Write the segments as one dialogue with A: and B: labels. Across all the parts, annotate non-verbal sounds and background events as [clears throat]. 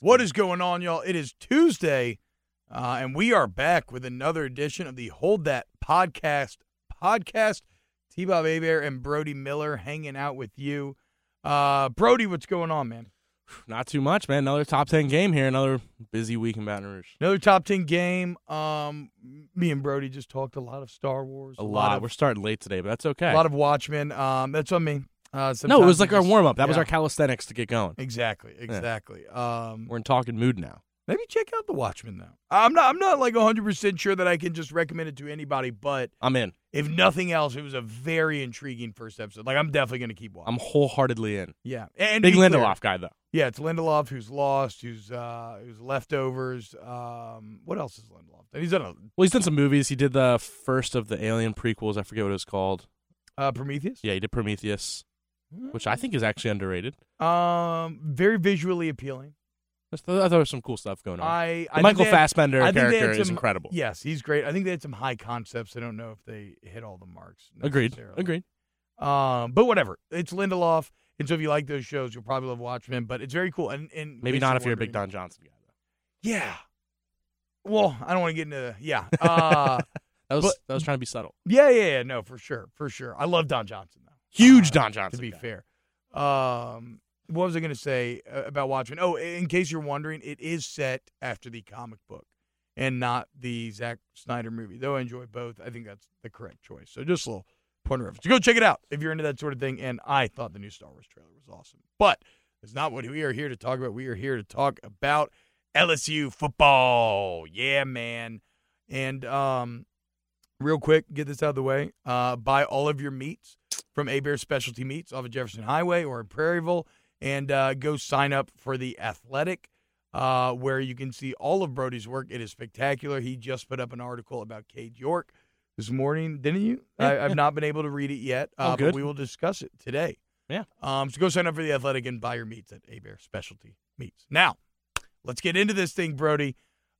A: What is going on, y'all? It is Tuesday, uh, and we are back with another edition of the Hold That Podcast podcast. T Bob Hebert and Brody Miller hanging out with you. Uh, Brody, what's going on, man? [sighs]
B: Not too much, man. Another top ten game here. Another busy week in Baton Rouge.
A: Another top 10 game. Um, me and Brody just talked a lot of Star Wars.
B: A lot.
A: of,
B: We're starting late today, but that's okay.
A: a lot of Watchmen. Um, that's on me. Uh,
B: no, it was like our
A: just-
B: warm up. That was our calisthenics to get going.
A: Exactly, exactly. Um,
B: We're in talking mood now.
A: Maybe check out the Watchmen though. I'm not. I'm not like 100 percent sure that I can just recommend it to anybody. But
B: I'm in.
A: if nothing else, it was a very intriguing first episode. Like I'm definitely gonna keep watching.
B: I'm wholeheartedly in.
A: yeah, and
B: Big
A: be clear,
B: Lindelof guy though.
A: Yeah, it's Lindelof who's lost, who's uh, who's leftovers. Um, what else is Lindelof? And he's done a
B: Well, he's done some movies. He did the first of the Alien prequels. I forget what it was called.
A: uh, Prometheus.
B: Yeah, he did Prometheus, which I think is actually underrated.
A: Um, very visually appealing.
B: I thought there was some cool stuff going on.
A: I, I
B: Michael Fassbender
A: I think they had
B: character is
A: some-
B: incredible.
A: Yes, he's great. I think they had some high concepts. I don't know if they hit all the marks.
B: Agreed. Agreed.
A: Um, but whatever. It's Lindelof, and so if you like those shows, you'll probably love Watchmen. But it's very cool. And, and
B: Maybe not if you're a big Don Johnson guy. Though.
A: Yeah. Well, I don't want to get into yeah. Uh, [laughs]
B: That was
A: But-
B: that was trying to be subtle.
A: yeah, yeah, yeah. No, for sure, for sure. I love Don Johnson though.
B: Huge
A: Uh,
B: Don Johnson.
A: To be
B: guy.
A: fair. Um, what was I going to say uh, about Watchmen? Oh, in case you're wondering, it is set after the comic book and not the Zack Snyder movie. Though I enjoy both, I think that's the correct choice. So just a little point of reference. Go check it out if you're into that sort of thing. And I thought the new Star Wars trailer was awesome. But it's not what we are here to talk about. We are here to talk about LSU football. Yeah, man. And um, real quick, get this out of the way. Uh, buy all of your meats from A Bear Specialty Meats off of Jefferson Highway or in Prairieville, and uh, go sign up for the Athletic, uh, where you can see all of Brody's work. It is spectacular. He just put up an article about Cade York this morning, didn't you?
B: Yeah,
A: I, I've
B: yeah.
A: not been able to read it yet,
B: Oh,
A: uh, but we will discuss it today.
B: Yeah.
A: Um. So go sign up for the Athletic and buy your meats at A Bear Specialty Meats. Now, let's get into this thing, Brody.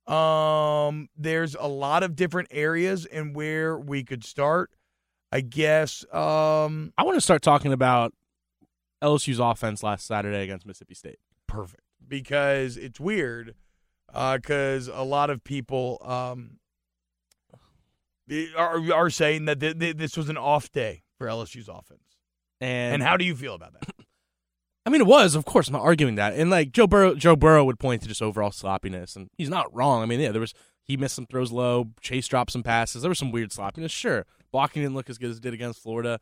A: Um, there's a lot of different areas and where we could start. I guess. Um,
B: I want to start talking about LSU's offense last Saturday against Mississippi State.
A: perfect because it's weird. Because a lot of people um are are saying that th- th- this was an off day for LSU's offense.
B: And,
A: And how do you feel about that? [clears throat]
B: I mean, it was, of course, I'm not arguing that. And like Joe Burrow, Joe Burrow would point to just overall sloppiness, and he's not wrong. I mean, yeah, there was he missed some throws low, Chase dropped some passes. There was some weird sloppiness, sure. Blocking didn't look as good as it did against Florida,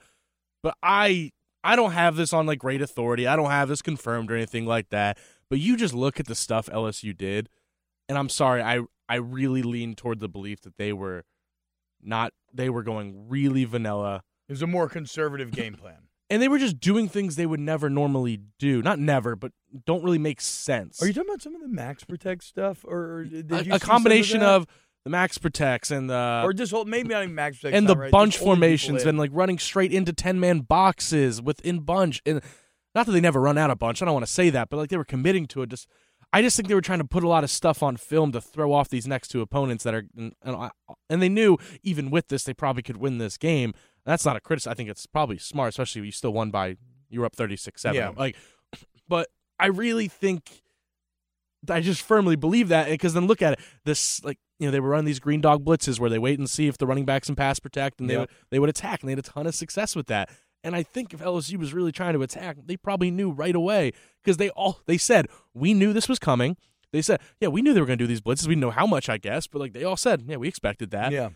B: but I I don't have this on like great authority. I don't have this confirmed or anything like that. But you just look at the stuff LSU did, and I'm sorry, I I really lean toward the belief that they were not they were going really vanilla
A: It was a more conservative [laughs] game plan.
B: and they were just doing things they would never normally do. Not never, but don't really make sense.
A: Are you talking about some of the Max Protect stuff, or or did you
B: a, a combination
A: that?
B: of, the max protects and the
A: or just maybe not even Max Protect
B: and the
A: right,
B: bunch formations and like running straight into ten man boxes within bunch and not that they never run out of bunch. I don't want to say that, but like they were committing to it. Just I just think they were trying to put a lot of stuff on film to throw off these next two opponents that are and, and, they knew even with this they probably could win this game. That's not a criticism. I think it's probably smart, especially you still won by you were up thirty six seven.
A: Yeah.
B: Like, but I really think I just firmly believe that because then look at it. This like you know they were running these green dog blitzes where they wait and see if the running backs can pass protect and they
A: Yep.
B: would they would attack and they had a ton of success with that. And I think if LSU was really trying to attack, they probably knew right away because they all they said we knew this was coming. They said, yeah, we knew they were going to do these blitzes. We didn't know how much, I guess, but like they all said, yeah, we expected that.
A: yeah.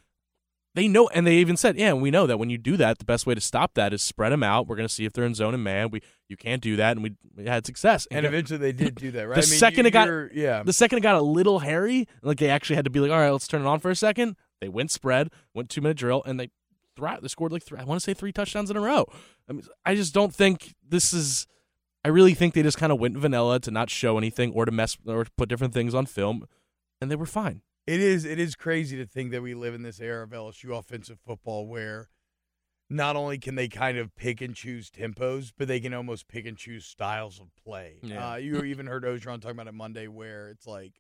B: They know, and they even said, yeah, we know that when you do that, the best way to stop that is spread them out. We're going to see if they're in zone and man. We you can't do that, and we, we had success.
A: And eventually they did do that, right?
B: The
A: I mean,
B: second
A: you-
B: it got-
A: yeah,
B: The second it got a little hairy, like they actually had to be like, all right, let's turn it on for a second. They went spread, went two minute drill, and they thri- they scored like three, I want to say three touchdowns in a row. I mean, I just don't think this is. I really think they just kind of went vanilla to not show anything or to mess or to put different things on film, and they were fine.
A: It is it is crazy to think that we live in this era of LSU offensive football where not only can they kind of pick and choose tempos, but they can almost pick and choose styles of play.
B: Yeah.
A: Uh, you even heard Orgeron talking about it Monday where it's like,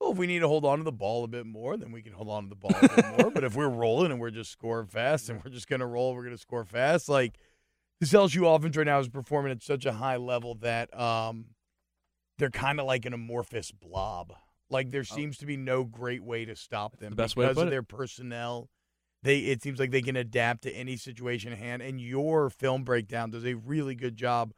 A: well, if we need to hold on to the ball a bit more, then we can hold on to the ball a bit more. But if we're rolling and we're just scoring fast and we're just going to roll, we're going to score fast. Like this LSU offense right now is performing at such a high level that um, they're kind of like an amorphous blob. Like there
B: Oh.
A: seems to be no great way to stop them
B: the best way
A: because
B: put
A: of
B: it.
A: their personnel. They it seems like they can adapt to any situation at hand. And your film breakdown does a really good job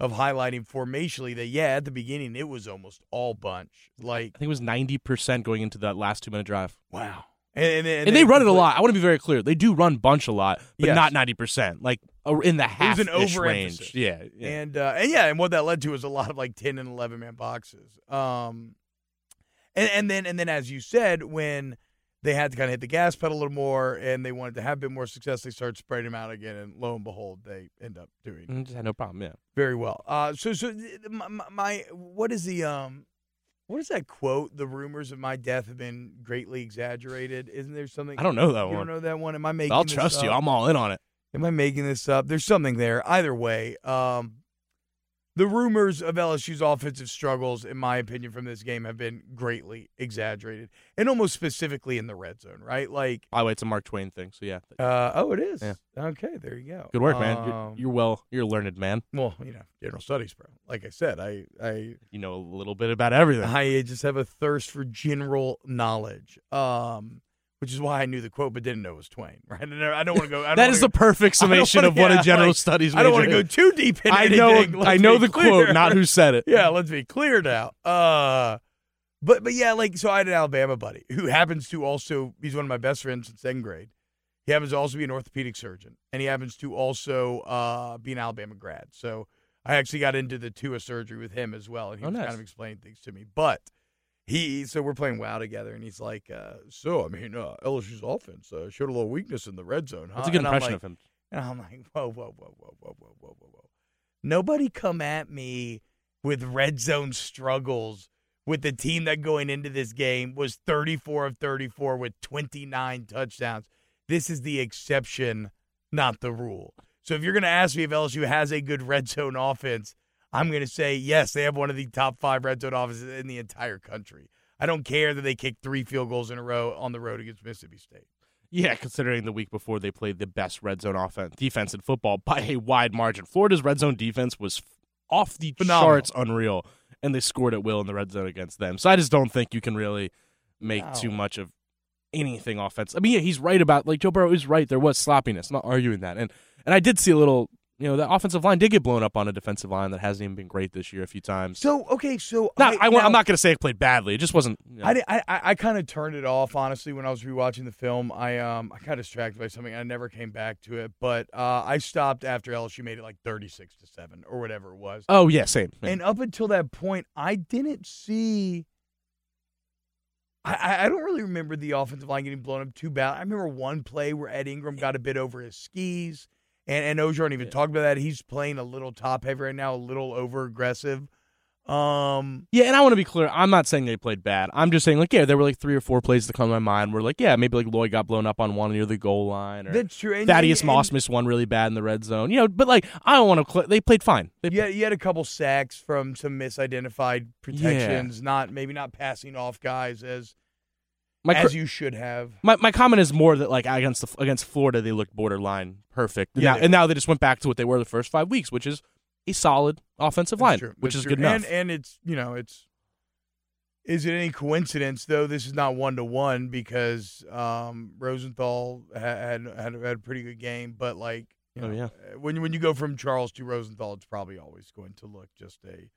A: of highlighting formationally that yeah, at the beginning it was almost all bunch. Like
B: I think it was ninety percent going into that last two minute drive.
A: wow, and, and, then-
B: And, they run it a lot. I want to be very clear. They do run bunch a lot, but
A: Yes.
B: not ninety percent. Like in the half
A: an
B: range. Yeah, yeah.
A: And uh, and yeah, and what that led to was a lot of like ten and eleven man boxes. Um, and and then and then as you said, when they had to kind of hit the gas pedal a little more, and they wanted to have a bit more success, they started spreading them out again, and lo and behold, they end up doing
B: Mm, just had no problem. Yeah.
A: very well. Uh, so so my, my, what is the um. What is that quote? The rumors of my death have been greatly exaggerated. Isn't there something?
B: I don't know that
A: You
B: one.
A: don't know that one? Am I making?
B: I'll trust you. I'm all in on it.
A: Am I making this up? There's something there. Either way, um, the rumors of LSU's offensive struggles, in my opinion, from this game have been greatly exaggerated, and almost specifically in the red zone. Right? Like,
B: By the way, it's a Mark Twain thing. So yeah,
A: uh, oh, it is.
B: Yeah.
A: Okay, there you go.
B: good work, man. You're,
A: Um,
B: you're well. You're a learned man.
A: well, you know, general studies, bro. Like I said, I, I,
B: You know a little bit about everything.
A: I just have a thirst for general knowledge. Um. Which is why I knew the quote, but didn't know it was Twain. [laughs] Right? I don't, want to go. I don't
B: that
A: go,
B: the perfect [laughs] summation of what
A: yeah,
B: a general
A: like,
B: studies.
A: I don't want to go too deep
B: I know. I know the
A: clear.
B: quote, not who said it. [laughs]
A: yeah, let's be clear now. Uh, but but yeah, like so, I had an Alabama buddy who happens to also he's one of my best friends in second grade. He happens to also be an orthopedic surgeon, and he happens to also uh, be an Alabama grad. So I actually got into the Tua surgery with him as well, and he
B: Oh,
A: was
B: nice.
A: kind of explaining things to me. But he so we're playing WoW together, and he's like, uh, "So I mean, uh, LSU's offense uh, showed a little weakness in the red zone." Huh?
B: That's a good
A: and
B: impression
A: like,
B: of him. [laughs]
A: And I'm like, "Whoa, whoa, whoa, whoa, whoa, whoa, whoa, whoa!" Nobody come at me with red zone struggles with the team that going into this game was 34 of 34 with 29 touchdowns. This is the exception, not the rule. So if you're going to ask me if LSU has a good red zone offense, I'm going to say yes, they have one of the top five red zone offenses in the entire country. I don't care that they kicked three field goals in a row on the road against Mississippi State.
B: Yeah, considering the week before they played the best red zone offense defense in football by a wide margin. Florida's red zone defense was off the
A: Phenomenal.
B: charts, unreal, and they scored at will in the red zone against them. So I just don't think you can really make
A: No.
B: too much of anything offense. I mean, yeah, he's right about like Joe Burrow is right. There was sloppiness. I'm not arguing that, and and I did see a little. You know, the offensive line did get blown up on a defensive line that hasn't even been great this year a few times.
A: So okay, so
B: not, I, am not going to say it played badly. It just wasn't. you know.
A: I, I, I, kind of turned it off honestly when I was rewatching the film. I um I got distracted by something. I never came back to it, but uh, I stopped after LSU made it like thirty six to seven or whatever it was.
B: oh yeah, same. Yeah.
A: And up until that point, I didn't see. I- I, I don't really remember the offensive line getting blown up too bad. I remember one play where Ed Ingram got a bit over his skis, and and even
B: Yeah.
A: talked about that. He's playing a little top heavy right now, a little over aggressive. Um,
B: Yeah, and I want to be clear. I'm not saying they played bad. I'm just saying, like, yeah, there were like three or four plays that come to my mind where, like, yeah, maybe like Lloyd got blown up on one near the goal line, or
A: that's true. And-
B: Thaddeus
A: and-
B: Moss
A: and-
B: missed one really bad in the red zone. You know, but like, I don't want to. Cl- they played fine. They,
A: Yeah, you had a couple sacks from some misidentified protections, not maybe not passing off guys as
B: my, cr-
A: as you should have.
B: my my comment is more that like against the, against Florida, they looked borderline perfect. And
A: Yeah,
B: now,
A: they
B: and now they just went back to what they were the first five weeks, which is a solid offensive
A: That's
B: line,
A: true.
B: which
A: That's
B: is
A: true.
B: good enough.
A: And and it's you know it's is it any coincidence though? This is not one to one because um, Rosenthal had, had had a pretty good game, but like you
B: Oh,
A: know,
B: yeah.
A: uh, when when you go from Charles to Rosenthal, it's probably always going to look just a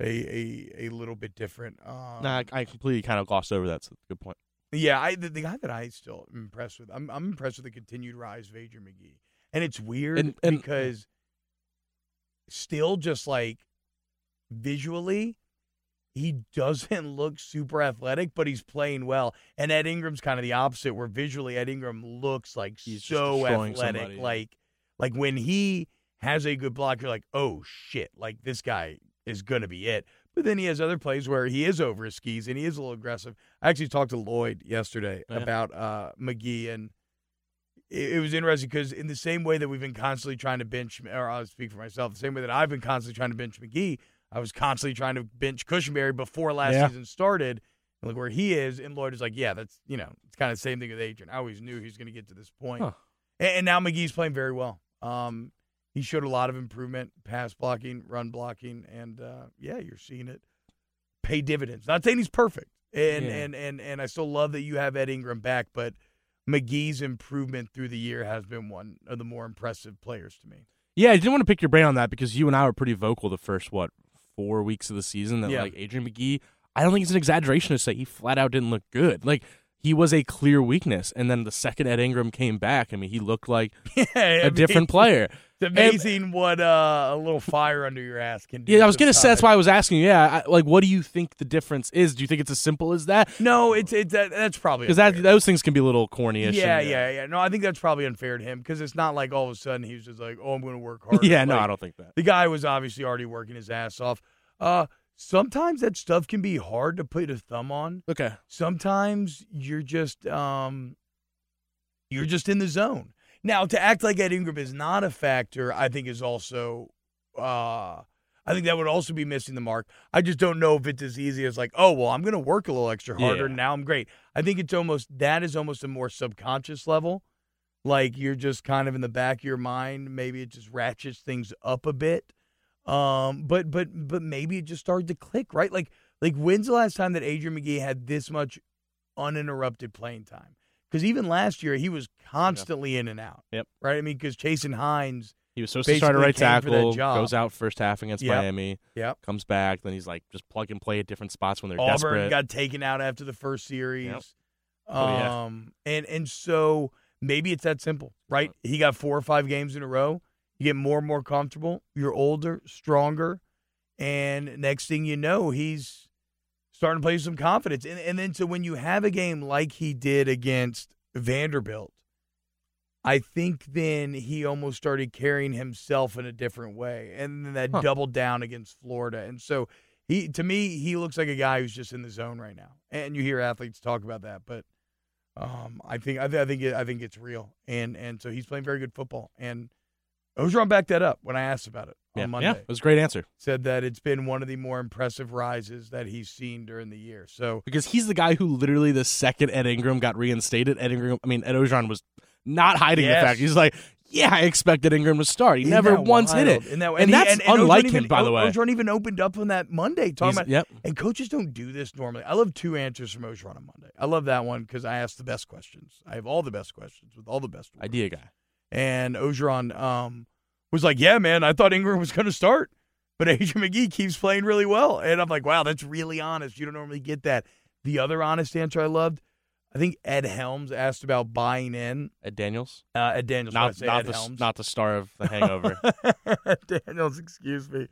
A: a a, a little bit different. Um,
B: nah, I, I completely kind of glossed over that. So good point.
A: Yeah, I the, the guy that I still am impressed with. I'm I'm impressed with the continued rise of Adrian Magee, and it's weird
B: And- and-
A: because still just like visually, he doesn't [laughs] look super athletic, but he's playing well. And Ed Ingram's kind of the opposite, where visually Ed Ingram looks like
B: He's
A: so athletic,
B: somebody,
A: like like when he has a good block, you're like, oh shit, like this guy is gonna be it. But then he has other plays where he is over his skis and he is a little aggressive. I actually talked to Lloyd yesterday
B: Yeah.
A: about uh, Magee, and it, it was interesting because in the same way that we've been constantly trying to bench, or I'll speak for myself, the same way that I've been constantly trying to bench Magee, I was constantly trying to bench Cushenberry before last
B: Yeah.
A: season started. And look where he is, and Lloyd is like, yeah, that's you know, it's kind of the same thing with Adrian. I always knew he was going to get to this point,
B: Huh.
A: and, and now Magee's playing very well. Um, he showed a lot of improvement, pass blocking, run blocking, and uh, yeah, you're seeing it pay dividends. Not saying he's perfect, and
B: Yeah.
A: and and and I still love that you have Ed Ingram back, but Magee's improvement through the year has been one of the more impressive players to me.
B: Yeah, I didn't want to pick your brain on that because you and I were pretty vocal the first what four weeks of the season that
A: Yeah.
B: like Adrian Magee. I don't think it's an exaggeration to say he flat out didn't look good. Like he was a clear weakness, and then the second Ed Ingram came back, I mean, he looked like [laughs]
A: Yeah, I
B: a
A: mean,
B: different player.
A: It's amazing what uh, a little fire under your ass can do.
B: Yeah, I was gonna say that's why I was asking. Yeah, I, like, what do you think the difference is? Do you think it's as simple as that?
A: No, it's it's that, that's probably
B: Because that those things can be a little corny-ish.
A: Yeah,
B: and,
A: yeah, yeah. No, I think that's probably unfair to him because it's not like all of a sudden he was just like, "Oh, I'm going to work hard." [laughs]
B: yeah. No, I don't think that.
A: The guy was obviously already working his ass off. Uh, sometimes that stuff can be hard to put a thumb on.
B: Okay.
A: Sometimes you're just um, you're just in the zone. Now, to act like Ed Ingram is not a factor, I think is also. Uh, I think that would also be missing the mark. I just don't know if it's as easy as like, oh well, I'm going to work a little extra harder.
B: Yeah.
A: Now I'm great. I think it's almost that is almost a more subconscious level. Like you're just kind of in the back of your mind. Maybe it just ratchets things up a bit. Um, but but but maybe it just started to click, right? Like like when's the last time that Adrian Magee had this much uninterrupted playing time? Because even last year he was constantly in and out.
B: Yep.
A: Right. I mean, because Jason Hines.
B: He was supposed to start a right
A: came for that
B: tackle,
A: job.
B: goes out first half against
A: Yep.
B: Miami,
A: Yep.
B: comes back, then he's like just plug and play at different spots when they're
A: Auburn
B: desperate.
A: got taken out after the first series.
B: Yep. Oh, yeah.
A: Um, and and so maybe it's that simple, right? He got four or five games in a row. You get more and more comfortable. You're older, stronger, and next thing you know, he's starting to play some confidence. And and then so when you have a game like he did against Vanderbilt, I think then he almost started carrying himself in a different way, and then that
B: Huh.
A: doubled down against Florida, and so he to me he looks like a guy who's just in the zone right now. And you hear athletes talk about that, but um, I think I, th- I think it, I think it's real, and and so he's playing very good football. And Orgeron backed that up when I asked about it on
B: yeah,
A: Monday.
B: yeah, it was a great answer
A: Said that it's been one of the more impressive rises that he's seen during the year. So
B: because he's the guy who literally the second Ed Ingram got reinstated, Ed Ingram, I mean Ed Orgeron was not hiding
A: Yes.
B: the fact he's like, yeah, I expected Ingram to start. He
A: Isn't
B: never once hit it,
A: Isn't that-
B: and,
A: he-
B: that's
A: Orgeron
B: unlike him,
A: even-
B: by the way.
A: Orgeron even opened up on that Monday talking
B: He's-
A: about
B: yep.
A: And coaches don't do this normally. I love two answers from Orgeron on Monday. I love that one because I ask the best questions. I have all the best questions with all the best words.
B: Idea guy.
A: And Orgeron um, was like, "Yeah, man, I thought Ingram was going to start, but [laughs] Adrian Magee keeps playing really well." And I'm like, "Wow, that's really honest. You don't normally get that." The other honest answer I loved, I think Ed Helms asked about buying in.
B: Ed Daniels,
A: Uh, Ed Daniels, what did I
B: not not
A: Ed
B: the
A: Helms.
B: not the star of The Hangover. [laughs]
A: Daniels, excuse me.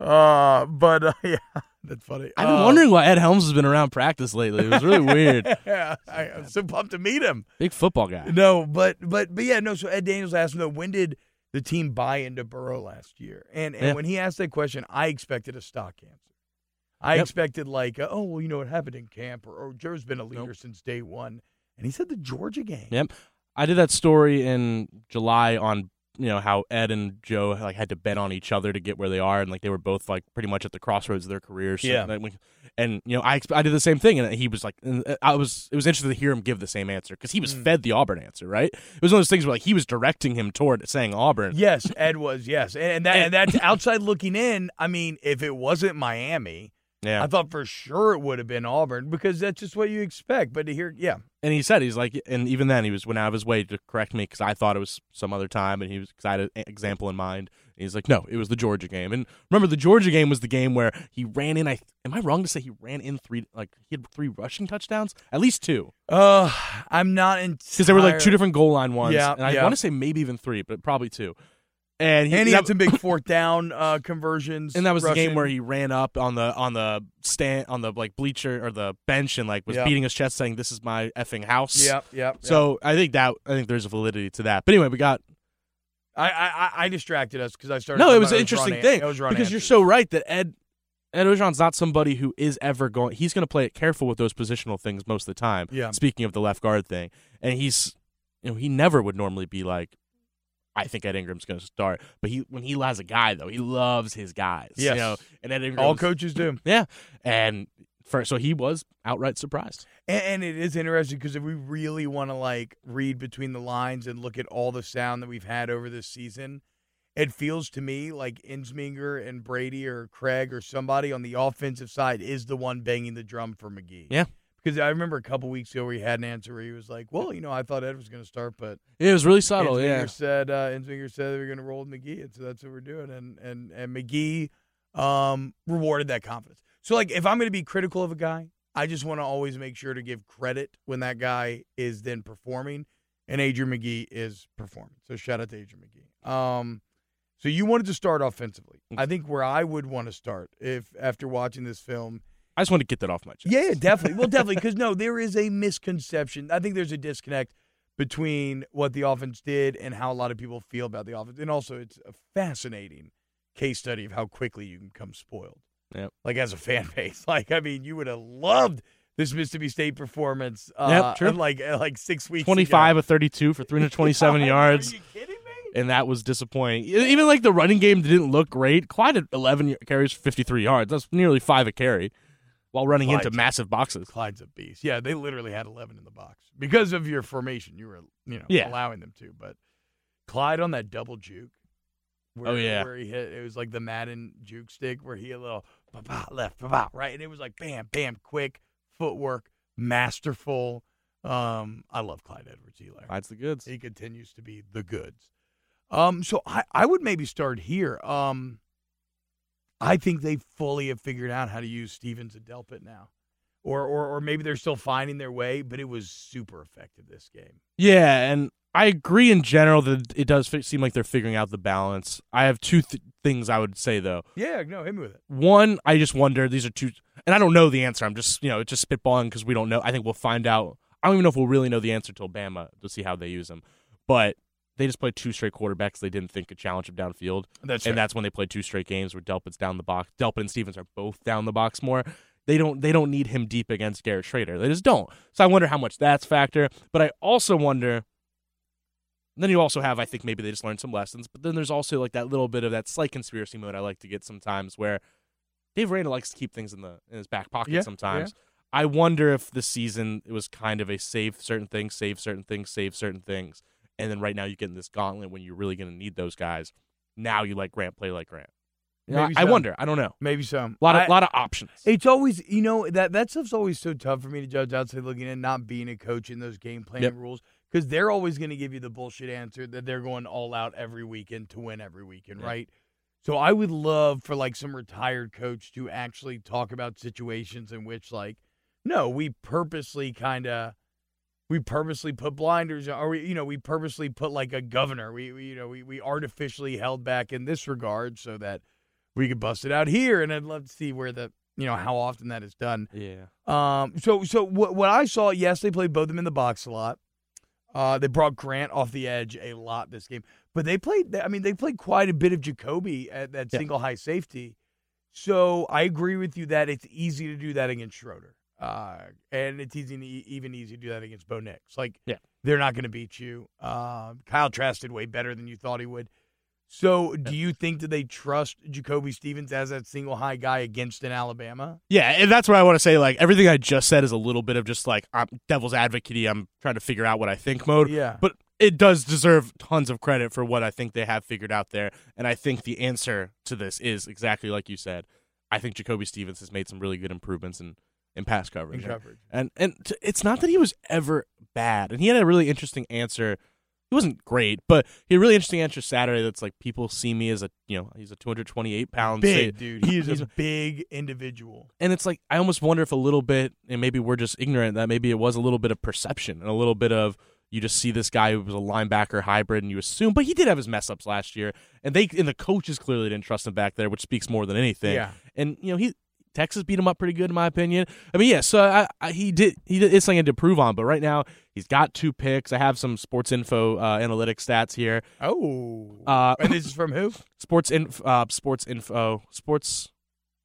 A: Uh, but uh, [laughs] yeah, that's funny.
B: I've been
A: Uh,
B: wondering why Ed Helms has been around practice lately. It was really weird. [laughs]
A: yeah, I, I'm so pumped to meet him.
B: Big football guy.
A: No, but but but yeah, no. So Ed Daniels asked him though, when did the team buy into Burrow last year? And and
B: Yeah.
A: when he asked that question, I expected a stock answer. I
B: Yep.
A: expected like, oh well, you know what happened in camp, or, or Joe's been a leader
B: Nope.
A: since day one, and he said the Georgia game.
B: Yep. I did that story in July on you know how Ed and Joe like had to bet on each other to get where they are, and like they were both like pretty much at the crossroads of their careers. So,
A: Yeah.
B: like, and you know I I did the same thing, and he was like, I was it was interesting to hear him give the same answer because he was
A: Mm.
B: fed the Auburn answer, right? It was one of those things where like he was directing him toward saying Auburn.
A: Yes, Ed was yes, and, and that and that's outside looking in. I mean, if it wasn't Miami,
B: Yeah.
A: I thought for sure it would have been Auburn because that's just what you expect. But to hear, yeah,
B: and he said he's like, and even then he was went out of his way to correct me because I thought it was some other time, and he was because I had an example in mind. And he's like, no, it was the Georgia game, and remember the Georgia game was the game where he ran in. I am I wrong to say he ran in three like he had three rushing touchdowns, at least two,
A: uh, I'm not in
B: because there were like two different goal line ones,
A: Yeah,
B: and I
A: yeah.
B: want to say maybe even three, but probably two. And he,
A: and he had some big [laughs] fourth down uh, conversions.
B: and that was the game where he ran up on the on the stand on the like bleacher or the bench and like was
A: Yeah.
B: beating his chest saying this is my effing house.
A: Yep, yep. yep.
B: So I think that I think there's a validity to that. But anyway, we got
A: I I, I- distracted us because I started.
B: no. It was an interesting thing
A: an-
B: because you're so right that Ed Ed Orgeron's not somebody who is ever going. He's going to play it careful with those positional things most of the time.
A: Yeah.
B: Speaking of the left guard thing, and he's you know he never would normally be like. I think Ed Ingram's going to start, but he when he has a guy though, he loves his guys.
A: Yes.
B: you know, and Ed Ingram
A: all coaches do.
B: Yeah, and for so he was outright surprised.
A: And, and it is interesting because if we really want to like read between the lines and look at all the sound that we've had over this season, it feels to me like Ensminger and Brady or Craig or somebody on the offensive side is the one banging the drum for Magee.
B: Yeah.
A: Because I remember a couple weeks ago where he had an answer where he was like, "Well, you know, I thought Ed was going to start, but
B: It was really subtle.
A: Ensminger
B: Yeah.
A: said uh, Ensminger said they were going to roll with Magee, and so that's what we're doing." And and and Magee um, rewarded that confidence. So, like, if I'm going to be critical of a guy, I just want to always make sure to give credit when that guy is then performing, and Adrian Magee is performing. So, shout out to Adrian Magee. Um, so you wanted to start offensively. I think where I would want to start if after watching this film
B: I just want to get that off my chest.
A: yeah, definitely. Well, definitely, [laughs] because no, there is a misconception. I think there's a disconnect between what the offense did and how a lot of people feel about the offense, and also it's a fascinating case study of how quickly you can become spoiled.
B: Yep.
A: Like as a fan [laughs] base, like I mean, you would have loved this Mississippi State performance. Uh,
B: Yep, true.
A: Like uh, like six weeks.
B: 25
A: ago.
B: of 32 for 327 [laughs] yards.
A: Are you kidding me?
B: and that was disappointing. Even like the running game didn't look great. Clyde had 11 carries, 53 yards. That's nearly five a carry, while running into massive boxes.
A: Clyde's a beast. Yeah, they literally had 11 in the box because of your formation. You were, you know,
B: Yeah.
A: allowing them to. But Clyde on that double juke. Where,
B: Oh, yeah.
A: where he hit it was like the Madden juke stick where he a little ba-ba, left, ba-ba, right, and it was like bam, bam, quick footwork, masterful. Um, I love Clyde Edwards-Helaire.
B: Clyde's the goods.
A: He continues to be the goods. Um, so I, I would maybe start here. Um, I think they fully have figured out how to use Stevens and Delpit now. Or, or or maybe they're still finding their way, but it was super effective this game.
B: Yeah, and I agree in general that it does seem like they're figuring out the balance. I have two th- things I would say though.
A: Yeah, no, hit me with it.
B: One, I just wonder. These are two, and I don't know the answer. I'm just you know it's just spitballing because we don't know. I think we'll find out. I don't even know if we'll really know the answer till Bama to see how they use them. But they just played two straight quarterbacks they didn't think could challenge him downfield.
A: That's
B: and
A: right.
B: that's when they played two straight games where Delpit's down the box. Delpit and Stevens are both down the box more. They don't they don't need him deep against Garrett Shrader. They just don't. So I wonder how much that's factor. But I also wonder. Then you also have, I think maybe they just learned some lessons. But then there's also like that little bit of that slight conspiracy mode I like to get sometimes, where Dave Aranda likes to keep things in the in his back pocket
A: Yeah,
B: sometimes. I wonder if this season it was kind of a save certain things, save certain things, save certain things, and then right now you get in this gauntlet when you're really going to need those guys. Now you like Grant play like Grant. You know,
A: Maybe
B: I
A: so.
B: wonder. I don't know.
A: Maybe so.
B: A lot of
A: I-
B: lot of options.
A: It's always, you know, that that stuff's always so tough for me to judge outside looking in, not being a coach in those game planning
B: Yep.
A: rules because they're always going to give you the bullshit answer that they're going all out every weekend to win every weekend,
B: Yeah.
A: right? So I would love for like some retired coach to actually talk about situations in which like, no, we purposely kind of. We purposely put blinders, or we, you know, we purposely put like a governor. We, we you know, we, we artificially held back in this regard so that we could bust it out here. And I'd love to see where the, you know, how often that is done.
B: Yeah.
A: Um, so so what what I saw, yes, they played both of them in the box a lot. Uh, they brought Grant off the edge a lot this game, but they played. I mean, they played quite a bit of Jacoby at that
B: Yeah.
A: single high safety. So I agree with you that it's easy to do that against Shrader, uh, and it's easy even easy to do that against Bo Nix. Like,
B: Yeah.
A: they're not going to beat you. Uh, Kyle Trask did way better than you thought he would. So, do you think that they trust Jacoby Stevens as that single high guy against an Alabama?
B: Yeah, and that's what I want to say like everything I just said is a little bit of just like I'm devil's advocate. I'm trying to figure out what I think mode.
A: Yeah.
B: But it does deserve tons of credit for what I think they have figured out there. And I think the answer to this is exactly like you said. I think Jacoby Stevens has made some really good improvements in, in pass coverage.
A: In coverage.
B: And and t- it's not that he was ever bad. And he had a really interesting answer. He wasn't great, but he had a really interesting answer Saturday that's like people see me as a you know, he's a 228 pound
A: big dude. He is [laughs]
B: He's
A: a
B: a-
A: big individual.
B: and it's like I almost wonder if a little bit, and maybe we're just ignorant that maybe it was a little bit of perception and a little bit of you just see this guy who was a linebacker hybrid and you assume, but he did have his mess ups last year, and they and the coaches clearly didn't trust him back there, which speaks more than anything.
A: Yeah.
B: and you know he. Texas beat him up pretty good, in my opinion. I mean, yeah. So I, I, he did. He did. It's something to prove on. But right now, he's got two picks. I have some sports info uh, analytics stats here.
A: Oh.
B: Uh,
A: and this is from who? [laughs]
B: sports inf, uh, sports info, sports.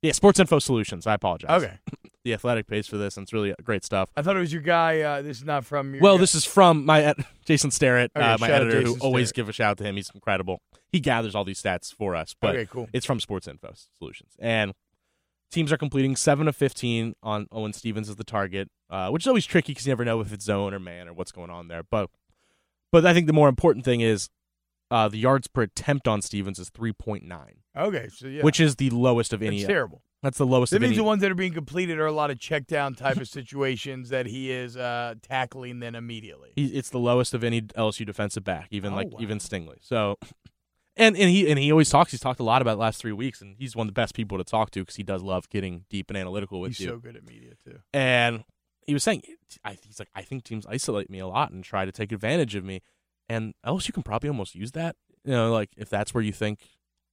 B: Yeah, sports info solutions. I apologize
A: Okay. [laughs]
B: the athletic pays for this, and it's really great stuff.
A: I thought it was your guy. Uh, this is not from your
B: Well,
A: guy.
B: this is from my ed- [laughs] Jason Starrett,
A: Okay,
B: uh, my editor, who always give a shout out to him. He's incredible. He gathers all these stats for us, but
A: Okay, cool.
B: it's from Sports Info Solutions. And teams are completing seven of fifteen on Owen Stevens as the target, uh, which is always tricky because you never know if it's zone or man or what's going on there. But but I think the more important thing is uh, the yards per attempt on Stevens is 3.9,
A: Okay, so yeah,
B: which is the lowest of any.
A: it's terrible.
B: That's the lowest
A: That means
B: any.
A: the ones that are being completed are a lot of check down type of [laughs] situations that he is uh, tackling then immediately.
B: he, it's the lowest of any LSU defensive back, even
A: Oh,
B: like
A: wow.
B: even Stingley. So, and and he and he always talks. He's talked a lot about the last three weeks, and he's one of the best people to talk to because he does love getting deep and analytical with
A: He's
B: you.
A: so good at media too.
B: and he was saying, I, he's like, I think teams isolate me a lot and try to take advantage of me, and LSU can probably almost use that. You know, like if that's where you think.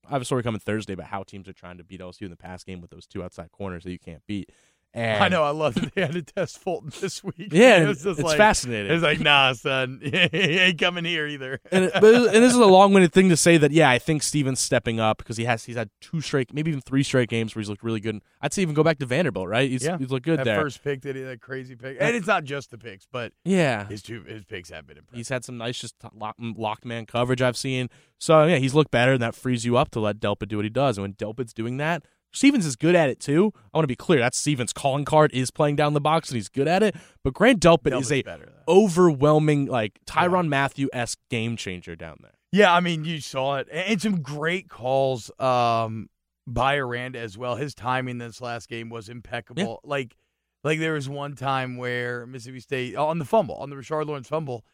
B: I have a story coming Thursday about how teams are trying to beat LSU in the pass game with those two outside corners that you can't beat. And
A: I know. I love that they had to test Fulton [laughs] this week.
B: Yeah,
A: it was just
B: it's
A: like,
B: fascinating.
A: It's like, nah, son, [laughs] he ain't coming here either.
B: and, it, but, and this is a long-winded thing to say that yeah, I think Steven's stepping up because he has he's had two straight, maybe even three straight games where he's looked really good. I'd say even go back to Vanderbilt, right? He's,
A: Yeah.
B: he's looked good
A: that
B: there.
A: first pick that he, that crazy pick, and it's not just the picks, but
B: yeah,
A: his two his picks have been impressive.
B: he's had some nice just lock, locked man coverage I've seen. So yeah, he's looked better, and that frees you up to let Delpit do what he does. And when Delpit's doing that, Stevens is good at it too. I want to be clear. That's Stevens' calling card is playing down the box, and he's good at it. But Grant Delpit
A: Delpit's
B: is a
A: better
B: overwhelming like Tyrann Mathieu esque game changer down there.
A: Yeah, I mean, you saw it, and some great calls um, by Aranda as well. His timing this last game was impeccable. Like, like there was one time where Mississippi State on the fumble, on the Rashard Lawrence fumble,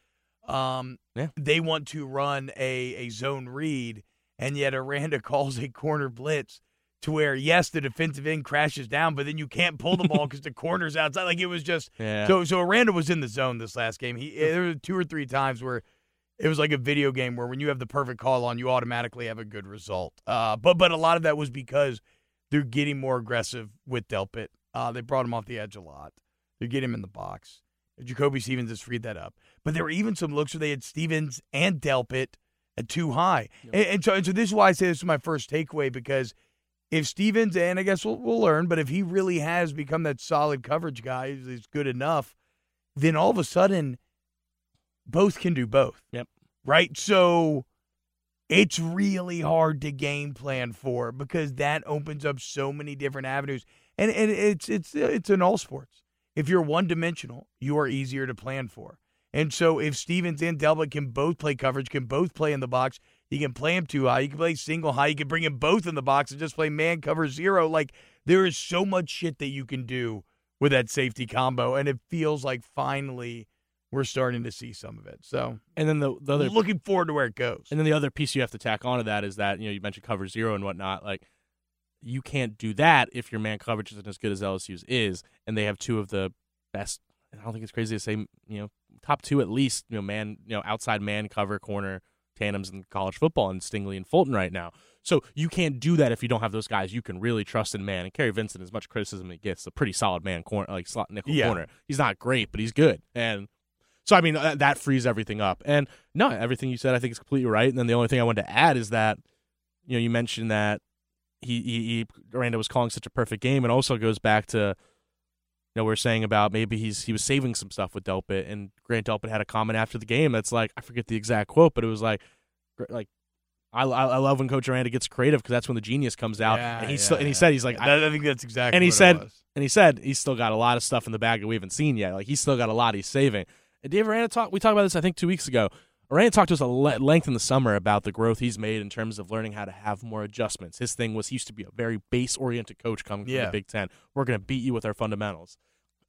A: um,
B: Yeah.
A: they want to run a a zone read, and yet Aranda [laughs] calls a corner blitz. To where yes, the defensive end crashes down, but then you can't pull the ball because the [laughs] corner's outside. Like it was just
B: Yeah.
A: so so Aranda was in the zone this last game. He there were two or three times where it was like a video game where when you have the perfect call on, you automatically have a good result. Uh, but but a lot of that was because they're getting more aggressive with Delpit. Uh, they brought him off the edge a lot. They get him in the box. Jacoby Stevens has freed that up. But there were even some looks where they had Stevens and Delpit at too high. And, and so and so this is why I say this is my first takeaway because if Stevens and I guess we'll, we'll learn, but if he really has become that solid coverage guy, he's he's good enough, then all of a sudden both can do both.
B: Yep.
A: Right? So it's really hard to game plan for because that opens up so many different avenues. And and it's it's it's in all sports. If you're one dimensional, you are easier to plan for. And so if Stevens and Delpit can both play coverage, can both play in the box, you can play him too high, you can play single high, you can bring him both in the box and just play man cover zero. Like there is so much shit that you can do with that safety combo. And it feels like finally we're starting to see some of it. So
B: and then the, the other
A: looking forward to where it goes.
B: And then the other piece you have to tack onto that is that, you know, you mentioned cover zero and whatnot. Like, you can't do that if your man coverage isn't as good as LSU's is, and they have two of the best. I don't think it's crazy to say, you know, top two at least, you know, man, you know, outside man cover corner tandems in college football, and Stingley and Fulton right now. So you can't do that if you don't have those guys you can really trust in man. And Kary Vincent, as much criticism he gets, a pretty solid man corner, like slot nickel
A: Yeah.
B: corner. He's not great, but he's good. And so I mean that, that frees everything up. And no, everything you said I think is completely right. And then the only thing I wanted to add is that you know you mentioned that he he, he Aranda was calling such a perfect game, and also goes back to know we are saying about maybe he's he was saving some stuff with Delpit, and Grant Delpit had a comment after the game that's like I forget the exact quote, but it was like like. I, I I love when Coach Aranda gets creative because that's when the genius comes out,
A: Yeah,
B: and he
A: yeah,
B: still, and he said he's like I,
A: I think that's exactly
B: and he said- and he said he's still got a lot of stuff in the bag that we haven't seen yet. Like he's still got a lot he's saving. And Dave Aranda talked. We talked about this I think two weeks ago. Aranda talked to us a le- length in the summer about the growth he's made in terms of learning how to have more adjustments. His thing was he used to be a very base oriented coach coming from
A: Yeah.
B: the Big Ten. We're going to beat you with our fundamentals.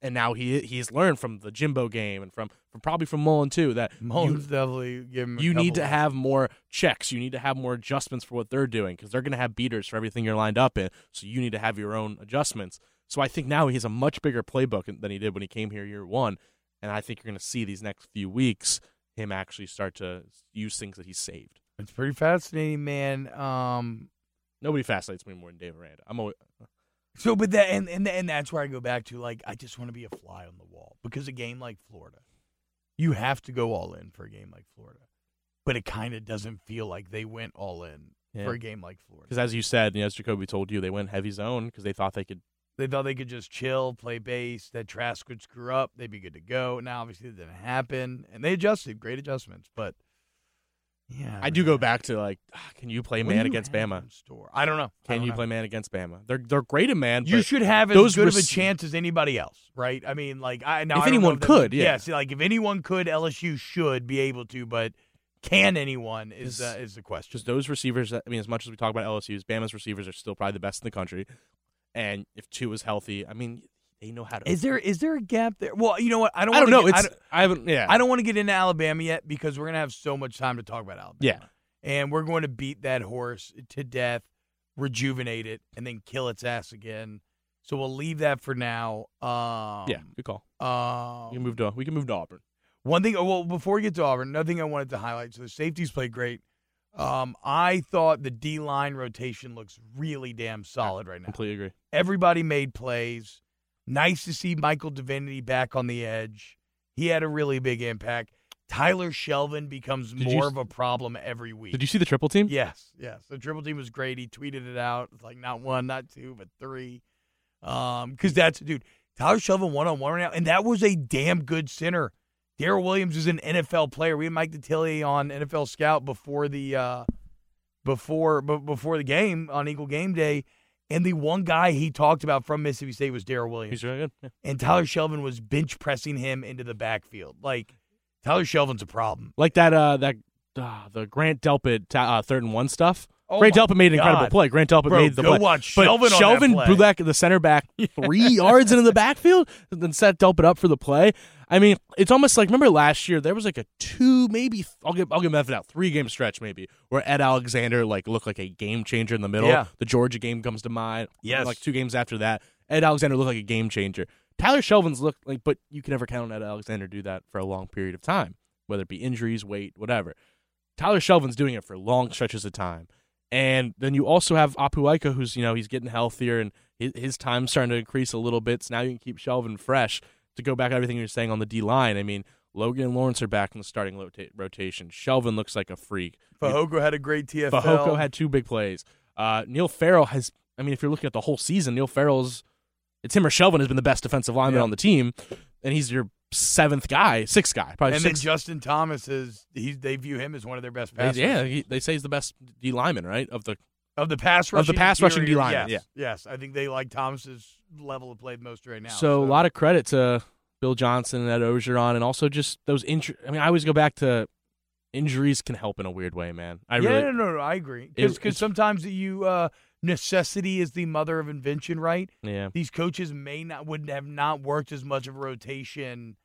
B: And now he he's learned from the Jimbo game and from, from probably from Mullen too that you-
A: definitely give him.
B: you need to have more checks. You need to have more adjustments for what they're doing because they're going to have beaters for everything you're lined up in. So you need to have your own adjustments. So I think now he has a much bigger playbook than he did when he came here year one. And I think you're going to see these next few weeks him actually start to use things that he saved.
A: It's pretty fascinating, man. Um,
B: Nobody fascinates me more than Dave Aranda. I'm always,
A: so, but that and, and and that's where I go back to. Like, I just want to be a fly on the wall because a game like Florida, you have to go all in for a game like Florida, but it kind of doesn't feel like they went all in for a game like Florida.
B: because as you said, and as Jacoby told you, they went heavy zone because they thought they could.
A: They thought they could just chill, play base. That Trask would screw up, they'd be good to go. Now, obviously, it didn't happen, and they adjusted. Great adjustments, but yeah,
B: I do go back to like, ah, can you play
A: What do
B: man
A: you
B: against
A: have
B: Bama?
A: in Store? I don't know. I
B: Can
A: don't
B: you
A: know.
B: play man against Bama? They're they're great at man.
A: You
B: but
A: should have as
B: those
A: good of a
B: rec-
A: chance as anybody else, right? I mean, like I now
B: If
A: I don't know
B: anyone
A: that-
B: could, yeah.
A: see, like if anyone could, LSU should be able to, but Can anyone is
B: Is-
A: uh, is the question.
B: Just those receivers. I mean, as much as we talk about LSU's, Bama's receivers are still probably the best in the country. And if two is healthy, I mean, they know how to.
A: Is there is there a gap there? Well, you know what? I don't.
B: I don't know.
A: Get, I
B: It's
A: don't,
B: I haven't. Yeah.
A: I don't want to get into Alabama yet because we're gonna have so much time to talk about Alabama.
B: Yeah.
A: and we're going to beat that horse to death, rejuvenate it, and then kill its ass again. So we'll leave that for now. Um,
B: yeah. Good call.
A: Um,
B: We can move to. We can move to Auburn.
A: One thing, well, before we get to Auburn, another thing I wanted to highlight. So the safeties played great. Um, I thought the D line rotation looks really damn solid right now.
B: Completely agree.
A: Everybody made plays. Nice to see Michael Divinity back on the edge. He had a really big impact. Tyler Shelvin becomes
B: Did
A: more
B: s-
A: of a problem every week.
B: Did you see the triple team?
A: Yes, yes. The triple team was great. He tweeted it out. It's like not one, not two, but three. Um, because that's dude, Tyler Shelvin one on one right now, and that was a damn good center. Daryl Williams is an NFL player. We had Mike Detillier on NFL Scout before the uh before b- before the game on Eagle Game Day, and the one guy he talked about from Mississippi State was Daryl Williams,
B: He's really good. Yeah.
A: and Tyler Shelvin was bench pressing him into the backfield. Like Tyler Shelvin's a problem.
B: Like that. Uh, that. Uh, the Grant Delpit uh, third and one stuff.
A: Oh
B: Grant Delpit made an incredible play. Grant Delpit
A: Bro,
B: made the
A: go
B: play.
A: watch
B: But
A: Shelvin that
B: Shelvin blew back the center back [laughs] three yards into the backfield and then set Delpit up for the play. I mean, it's almost like remember last year there was like a two, maybe I'll give I'll give Memphis out three game stretch maybe where Ed Alexander like looked like a game changer in the middle.
A: Yeah.
B: The Georgia game comes to mind.
A: Yes.
B: like two games after that, Ed Alexander looked like a game changer. Tyler Shelvin's looked like, but you can never count on Ed Alexander to do that for a long period of time, whether it be injuries, weight, whatever. Tyler Shelvin's doing it for long stretches of time. And then you also have Apu Ika, who's, you know, he's getting healthier and his, his time's starting to increase a little bit. So now you can keep Shelvin fresh. To go back to everything you're saying on the D line, I mean, Logan and Lawrence are back in the starting rota- rotation. Shelvin looks like a freak.
A: Fehoko had a great TFL.
B: Fehoko had two big plays. Uh, Neil Farrell has, I mean, if you're looking at the whole season, Neil Farrell's, it's him or Shelvin has been the best defensive lineman
A: Yeah.
B: on the team. And he's your seventh guy, sixth guy, probably
A: and then. Justin Thomas is he's they view him as one of their best
B: They-
A: passers.
B: yeah, he, they say he's the best D lineman, right? Of the
A: Of the pass
B: Of the pass rushing
A: interior,
B: D-lineman,
A: Yes, yes. I think they like Thomas's level of play the most right now.
B: So, a lot of credit to Bill Johnson and Ed Orgeron, and also just those injuries. I mean, I always go back to injuries can help in a weird way, man. I
A: yeah,
B: really,
A: no, no, no, I agree. Because sometimes you uh, necessity is the mother of invention, right?
B: yeah,
A: These coaches may not would have not worked as much of a rotation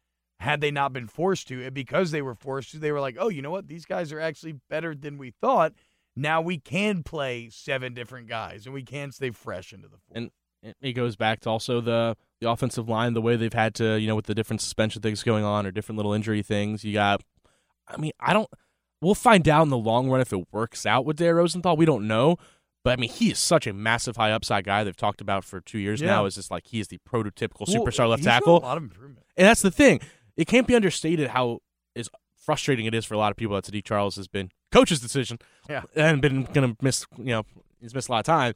A: had they not been forced to, and because they were forced to, they were like, oh, you know what? These guys are actually better than we thought. Now we can play seven different guys, and we can stay fresh into the four.
B: And- it- goes back to also the the offensive line, the way they've had to, you know, with the different suspension things going on or different little injury things. You got, I mean, I don't. We'll find out in the long run if it works out with Dare Rosenthal. We don't know. But I mean, he is such a massive high upside guy they've talked about for two years
A: Yeah.
B: now. Is just like he is the prototypical
A: Well,
B: superstar left tackle.
A: A lot of improvement.
B: And that's the thing. It can't be understated how is frustrating it is for a lot of people that Saahdiq Charles has been coach's decision.
A: Yeah.
B: And been gonna miss you know, he's missed a lot of time.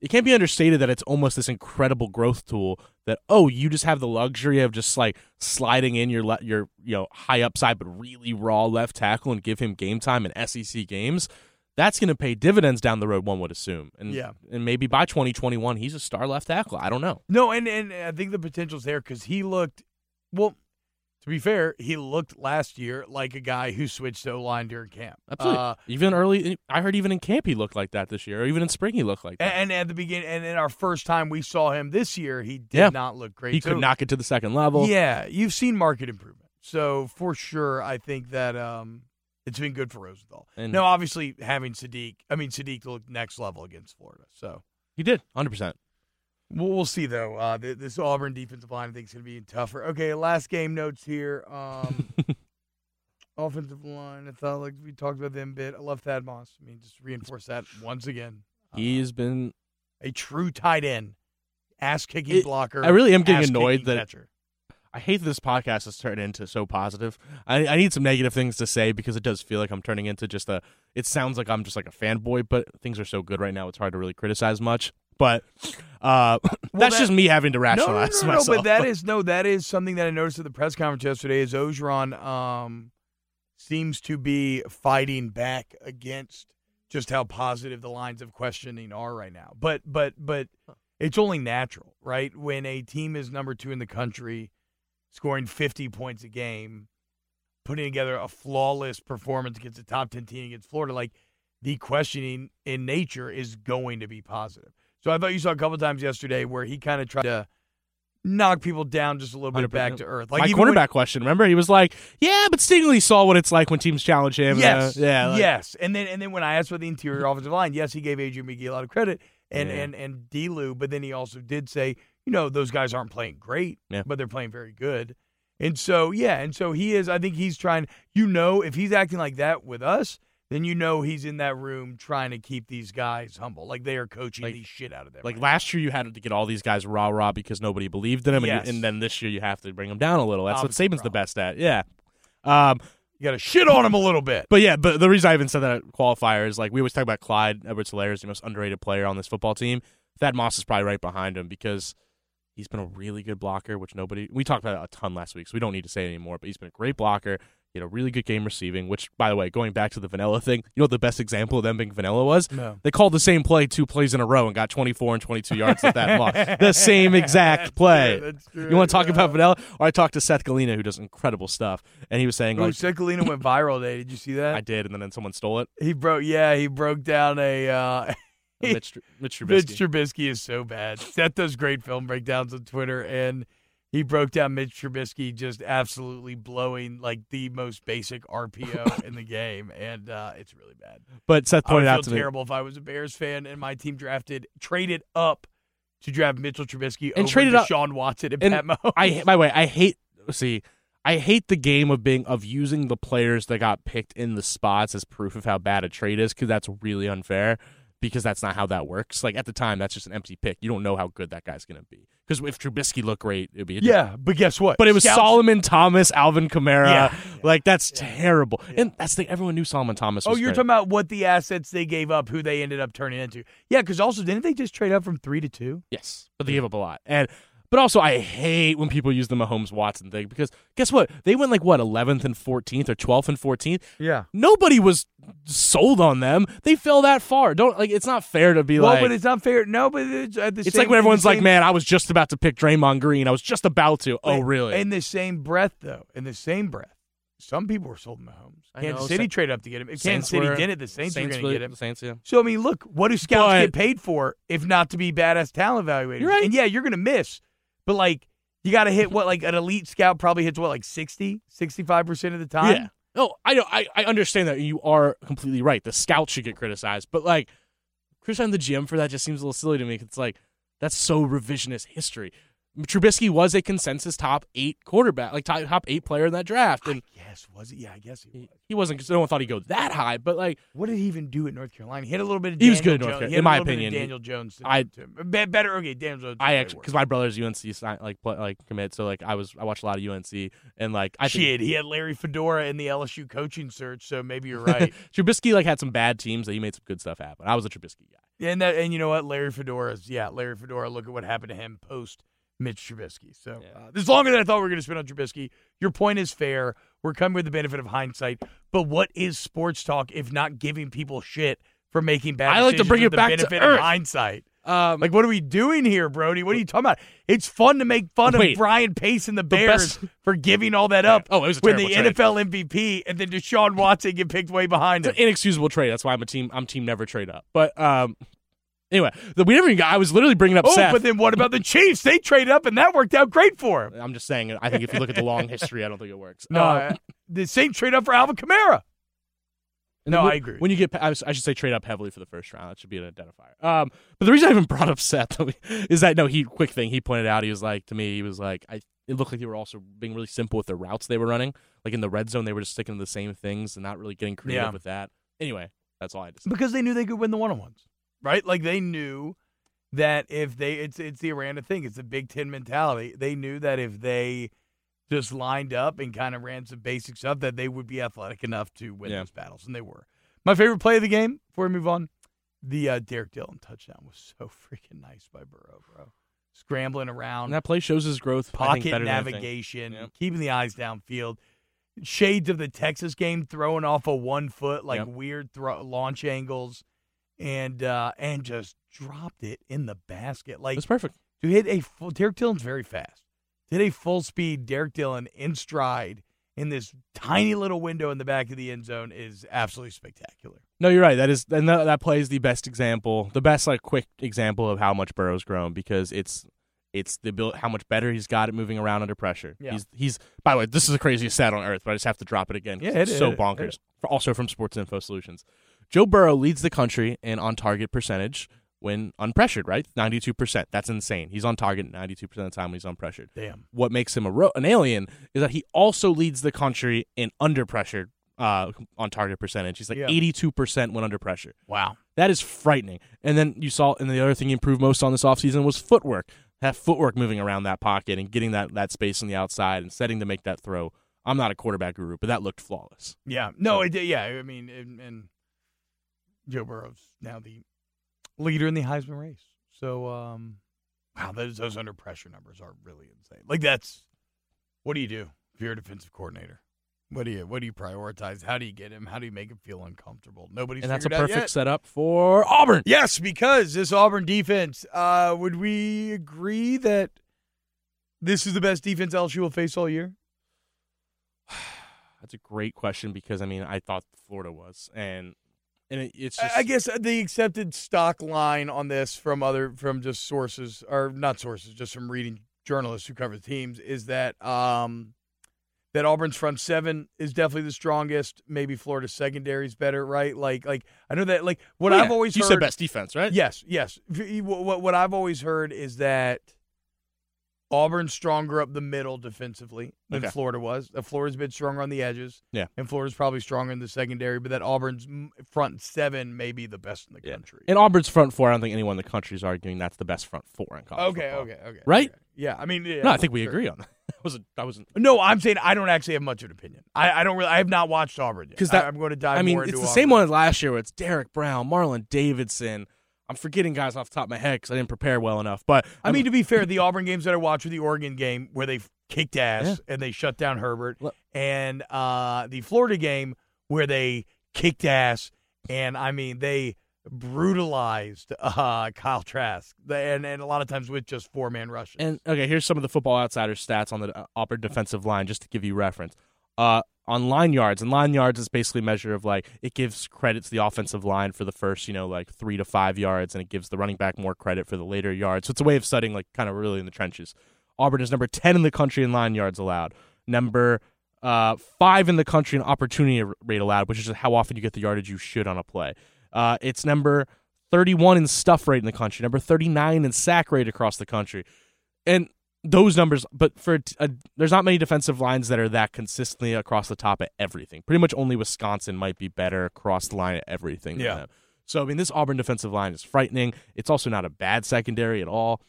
B: It can't be understated that it's almost this incredible growth tool that oh, you just have the luxury of just like sliding in your le- your you know high upside but really raw left tackle and give him game time in SEC games. That's going to pay dividends down the road, one would assume, and
A: Yeah.
B: and maybe by 2021 he's a star left tackle. I don't know.
A: No, and and I think the potential's there because he looked. Well, to be fair, he looked last year like a guy who switched to O line during camp.
B: Absolutely.
A: Uh,
B: even early, I heard even in camp he looked like that this year, or even in spring he looked like that.
A: and, at the beginning, and in our first time we saw him this year, he did
B: Yeah.
A: not look great.
B: he
A: So,
B: could not get to the second level.
A: Yeah, you've seen market improvement, so for sure, I think that um, it's been good for Rosenthal.
B: And-
A: now, obviously, having Saahdiq, I mean Saahdiq looked next level against Florida. So
B: He did, hundred percent.
A: We'll, we'll see though. Uh, th- this Auburn defensive line I think is going to be tougher. Okay, last game notes here. Um, [laughs] offensive line. I thought like we talked about them a bit. I love Thad Moss. I mean, just reinforce that once again. Uh,
B: He's been.
A: a true tight end, ass kicking blocker.
B: I really am getting annoyed that
A: catcher.
B: I hate that this podcast has turned into so positive. I, I need some negative things to say because it does feel like I'm turning into just a. It sounds like I'm just like a fanboy, but things are so good right now. It's hard to really criticize much. But uh, that's
A: that-
B: just me having to
A: No, no, no,
B: rationalize
A: no, no, but that [laughs] is no, that is something that I noticed at the press conference yesterday. Is Orgeron um, seems to be fighting back against just how positive the lines of questioning are right now. But but but it's only natural, right? When a team is number two in the country, scoring fifty points a game, putting together a flawless performance against a top 10 team against Florida, like the questioning in nature is going to be positive. So I thought you saw a couple times yesterday where he kind of tried to knock people down just a little bit back to earth.
B: Like my quarterback when, question. Remember, he was like, "Yeah, but Stingley saw what it's like when teams challenge him."
A: Yes,
B: uh, yeah,
A: like, yes. And then and then when I asked for the interior offensive line, yes, he gave Adrian Magee a lot of credit and
B: Yeah.
A: and and Delu, but then he also did say, you know, those guys aren't playing great,
B: Yeah.
A: but they're playing very good. And so yeah, and so he is. I think he's trying. You know, if he's acting like that with us. Then you know he's in that room trying to keep these guys humble, like they are coaching
B: Like-
A: the shit out of them.
B: Like
A: right
B: last year, you had to get all these guys rah rah because nobody believed in him, and, you, and then this year you have to bring them down a little. That's
A: Opposite
B: what Saban's the best at. Yeah. Um,
A: You got to shit on him a little bit.
B: but yeah, but the reason I even said that at qualifier is like we always talk about Clyde Edwards Helaire is the most underrated player on this football team. Thad Moss is probably right behind him because he's been a really good blocker, which nobody we talked about it a ton last week, so we don't need to say it anymore. But he's been a great blocker. Had a really good game receiving, which by the way, going back to the vanilla thing, you know what the best example of them being vanilla was?
A: No.
B: They called the same play two plays in a row and got 24 and 22 yards with Thad Moss. [laughs] The same exact play.
A: That's true.
B: You want to talk
A: yeah.
B: about vanilla? Or I talked to Seth Galina, who does incredible stuff, and he was saying
A: Bro,
B: like,
A: Seth Galina went viral today. Did you see that?
B: I did, and then someone stole it.
A: he broke. Yeah, he broke down a. Uh, [laughs]
B: Mitch, [laughs] Mitch Trubisky.
A: Mitch Trubisky is so bad. Seth does great film breakdowns on Twitter, and he broke down Mitch Trubisky just absolutely blowing like the most basic RPO [laughs] in the game, and uh, it's really bad.
B: But Seth
A: I would
B: pointed
A: feel
B: out to me,
A: terrible if I was a Bears fan and my team drafted traded up to draft Mitchell Trubisky
B: And
A: over
B: traded up-
A: Deshaun Watson and,
B: and
A: Pat Mahomes.
B: I by the way, I hate see, I hate the game of being of using the players that got picked in the spots as proof of how bad a trade is because that's really unfair. Because that's not how that works. Like at the time, that's just an empty pick. You don't know how good that guy's going to be. Because if Trubisky looked great, it'd be a
A: yeah, but guess what?
B: But it was
A: Scouts-
B: Solomon Thomas, Alvin Kamara.
A: Yeah.
B: Like that's terrible. And that's the everyone knew Solomon Thomas.
A: Oh, you're
B: great.
A: talking about what the assets they gave up, who they ended up turning into. Yeah, because also didn't they just trade up from three to two?
B: Yes, but they gave up a lot. And but also I hate when people use the Mahomes Watson thing because guess what? They went like what 11th and 14th or 12th and 14th.
A: Yeah.
B: Nobody was sold on them. They fell that far. Don't like it's not fair to be
A: Well,
B: like Well,
A: but it's not fair. No, but it's at the
B: it's
A: same,
B: like when everyone's like,
A: same-
B: "Man, I was just about to pick Draymond Green. I was just about to." Oh, really?
A: In the same breath, though, in the same breath, some people were sold Mahomes.
B: I
A: Kansas
B: know,
A: City
B: Sa-
A: traded up to get him. If
B: Saints
A: Kansas City
B: were-
A: did it, the Saints,
B: Saints
A: were going to get him.
B: The Saints, yeah.
A: So I mean, look, what do scouts
B: But-
A: get paid for if not to be badass talent evaluators?
B: You're right.
A: And yeah, you're going to miss, but like you got to hit what like an elite scout probably hits what like 60, 65 percent of the time.
B: Yeah. No, I know. I, I understand that you are completely right. The scout should get criticized, but like criticizing the GM for that just seems a little silly to me. It's like that's so revisionist history. Trubisky was a consensus top eight quarterback, like top, top eight player in that draft, and
A: Yes, was it? Yeah, I guess he was.
B: he, he wasn't because no one thought he'd go that high. But like,
A: What did he even do at North Carolina? He hit a little bit of
B: He was good at North Carolina,
A: He
B: in my
A: little bit of
B: opinion.
A: Daniel Jones.
B: I-
A: to better. Okay, Daniel Jones.
B: I actually because my brother's UNC sign, like play, like commit, so like I was I watched a lot of UNC and like I think
A: Shit, he had Larry Fedora in the LSU coaching search, so maybe you're right. [laughs]
B: Trubisky like had some bad teams that he made some good stuff happen. I was a Trubisky guy.
A: and that, and you know what, Larry Fedora's yeah, Larry Fedora. Look at what happened to him post Mitch Trubisky. So
B: Yeah.
A: uh, this is longer than I thought we were going to spend on Trubisky. Your point is fair. We're coming with the benefit of hindsight, but what is sports talk if not giving people shit for making bad?
B: I like to bring it
A: the
B: back to
A: benefit
B: earth.
A: of hindsight.
B: Um,
A: Like, what are we doing here, Brody? What are you talking about? It's fun to make fun
B: Wait.
A: of Ryan Pace and the Bears
B: best-
A: for giving all that up.
B: Oh, it was a
A: when the
B: trade.
A: NFL MVP and then Deshaun Watson get picked way behind
B: It's
A: him.
B: an inexcusable trade. That's why I'm a team. I'm team never trade up. But um, anyway, the, we never even got. I was literally bringing up
A: Oh,
B: Seth.
A: but then what about the Chiefs? They traded up and that worked out great for him.
B: I'm just saying. I think if you look at the long history, I don't think it works.
A: No,
B: Uh,
A: the Saints trade up for Alvin Kamara. no,
B: when-
A: I agree.
B: When you get, I, was- I should say trade up heavily for the first round. That should be an identifier. Um, but the reason I even brought up Seth [laughs] is that no, he quick thing he pointed out. He was like to me, he was like, I. It looked like they were also being really simple with the routes they were running. Like in the red zone, they were just sticking to the same things and not really getting creative
A: Yeah.
B: with that. Anyway, that's all I say.
A: Because they knew they could win the one on ones, right? Like they knew that if they, it's it's the Aranda thing. It's the Big Ten mentality. They knew that if they just lined up and kind of ran some basic stuff, that they would be athletic enough to win
B: Yeah.
A: those battles, and they were. My favorite play of the game. Before we move on, the uh, Derrick Dillon touchdown was [laughs] so freaking nice by Burrow, bro. Scrambling around,
B: And that play shows his growth.
A: Pocket navigation,
B: Yep.
A: keeping the eyes downfield. Shades of the Texas game, throwing off a one foot, like
B: Yep.
A: weird throw, launch angles, and uh, and just dropped it in the basket. Like
B: it's perfect.
A: to hit a full. Derrick Dillon's very fast. Did a full speed Derrick Dillon in stride in this tiny little window in the back of the end zone is absolutely spectacular.
B: No, you're right. That is and that, that play is the best example, the best like quick example of how much Burrow's grown because it's it's the ability, how much better he's got at moving around under pressure.
A: Yeah.
B: He's he's by the way, this is the craziest stat on earth, but I just have to drop it again.
A: Yeah,
B: it's
A: it,
B: so
A: it, hit
B: bonkers.
A: it.
B: Also from Sports Info Solutions, Joe Burrow leads the country in on target percentage when unpressured. Right, ninety two percent. That's insane. He's on target ninety two percent of the time when he's unpressured.
A: Damn.
B: What makes him a ro- an alien is that he also leads the country in under pressure uh, on target percentage. He's like
A: Yeah.
B: eighty two percent when under pressure.
A: Wow.
B: That is frightening. And then you saw, and the other thing he improved most on this offseason was footwork. That footwork moving around that pocket and getting that, that space on the outside and setting to make that throw. I'm not a quarterback guru, but that looked flawless.
A: Yeah. No, it, yeah. I mean, and Joe Burrow's now the leader in the Heisman race. So, um, wow, those, those under pressure numbers are really insane. Like, that's what do you do if you're a defensive coordinator? What do you what do you prioritize? How do you get him? How do you make him feel uncomfortable? Nobody's
B: and that's a perfect setup for Auburn.
A: Yes, because this Auburn defense, uh, would we agree that this is the best defense LSU will face all year? [sighs]
B: That's a great question because, I mean, I thought Florida was. And and it, it's
A: I-
B: just.
A: I guess the accepted stock line on this from other from just sources or not sources, just from reading journalists who cover the teams is that um that Auburn's front seven is definitely the strongest. Maybe Florida's secondary is better, right? Like like I know that like what
B: Yeah,
A: I've always
B: You
A: heard
B: said best defense, right?
A: Yes, yes. What, what I've always heard is that Auburn's stronger up the middle defensively than
B: Okay.
A: Florida was. That Florida's a bit stronger on the edges.
B: Yeah.
A: And Florida's probably stronger in the secondary, but that Auburn's front seven may be the best in the
B: Yeah.
A: country.
B: And Auburn's front four, I don't think anyone in the country is arguing that's the best front four in college.
A: okay,
B: football.
A: okay, okay.
B: Right?
A: okay. Yeah, I mean, yeah,
B: No, I think we
A: sure.
B: agree on that. [laughs] I wasn't. I wasn't.
A: No, I'm saying I don't actually have much of an opinion. I, I don't really. I have not watched Auburn yet.
B: 'Cause that-
A: I, am going to dive
B: I mean, it's the
A: Auburn.
B: same one as last year. Where it's Derrick Brown, Marlon Davidson. I'm forgetting guys off the top of my head because I didn't prepare well enough. But
A: I mean, to be fair, the Auburn games that I watched were the Oregon game where they kicked ass
B: Yeah.
A: and they shut down Herbert,
B: Look-
A: and uh, the Florida game where they kicked ass and I mean they brutalized uh, Kyle Trask, and and a lot of times with just four man rushes.
B: and okay, here's some of the Football Outsider stats on the uh, Auburn defensive line, just to give you reference. Uh, on line yards, and line yards is basically a measure of like it gives credit to the offensive line for the first, you know, like three to five yards, and it gives the running back more credit for the later yards. So it's a way of studying like kind of really in the trenches. Auburn is number ten in the country in line yards allowed. Number uh, five in the country in opportunity rate allowed, which is how often you get the yardage you should on a play. Uh, it's number 31 in stuff rate in the country, number 39 in sack rate across the country. And those numbers, but for a, uh, there's not many defensive lines that are that consistently across the top at everything. Pretty much only Wisconsin might be better across the line at everything.
A: Yeah.
B: So I mean, this Auburn defensive line is frightening. It's also not a bad secondary at all,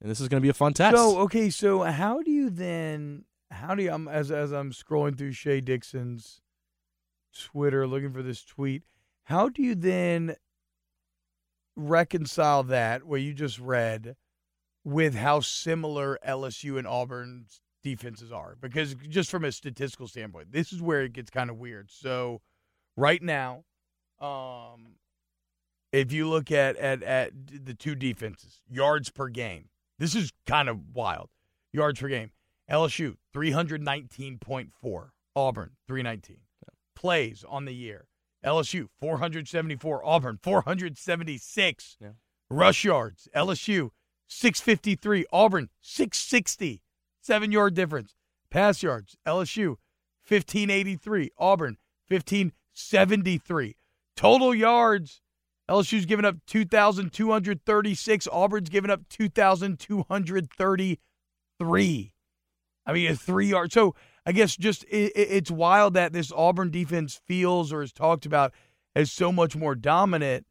B: and this is going to be a fun test.
A: So okay, so how do you then? How do you? I'm as as I'm scrolling through Shea Dixon's Twitter looking for this tweet. How do you then reconcile that what you just read with how similar LSU and Auburn's defenses are? Because just from a statistical standpoint, this is where it gets kind of weird. So right now, um, if you look at at at the two defenses, yards per game, this is kind of wild. Yards per game. LSU 319.4, Auburn 319. Plays on the year. LSU 474, Auburn 476.
B: Yeah.
A: Rush yards. LSU 653, Auburn 660. 7-yard difference. Pass yards. LSU 1583, Auburn 1573. Total yards LSU's given up 2,236. Auburn's given up 2,233. I mean, a three yard. So I guess just it- it's wild that this Auburn defense feels or is talked about as so much more dominant,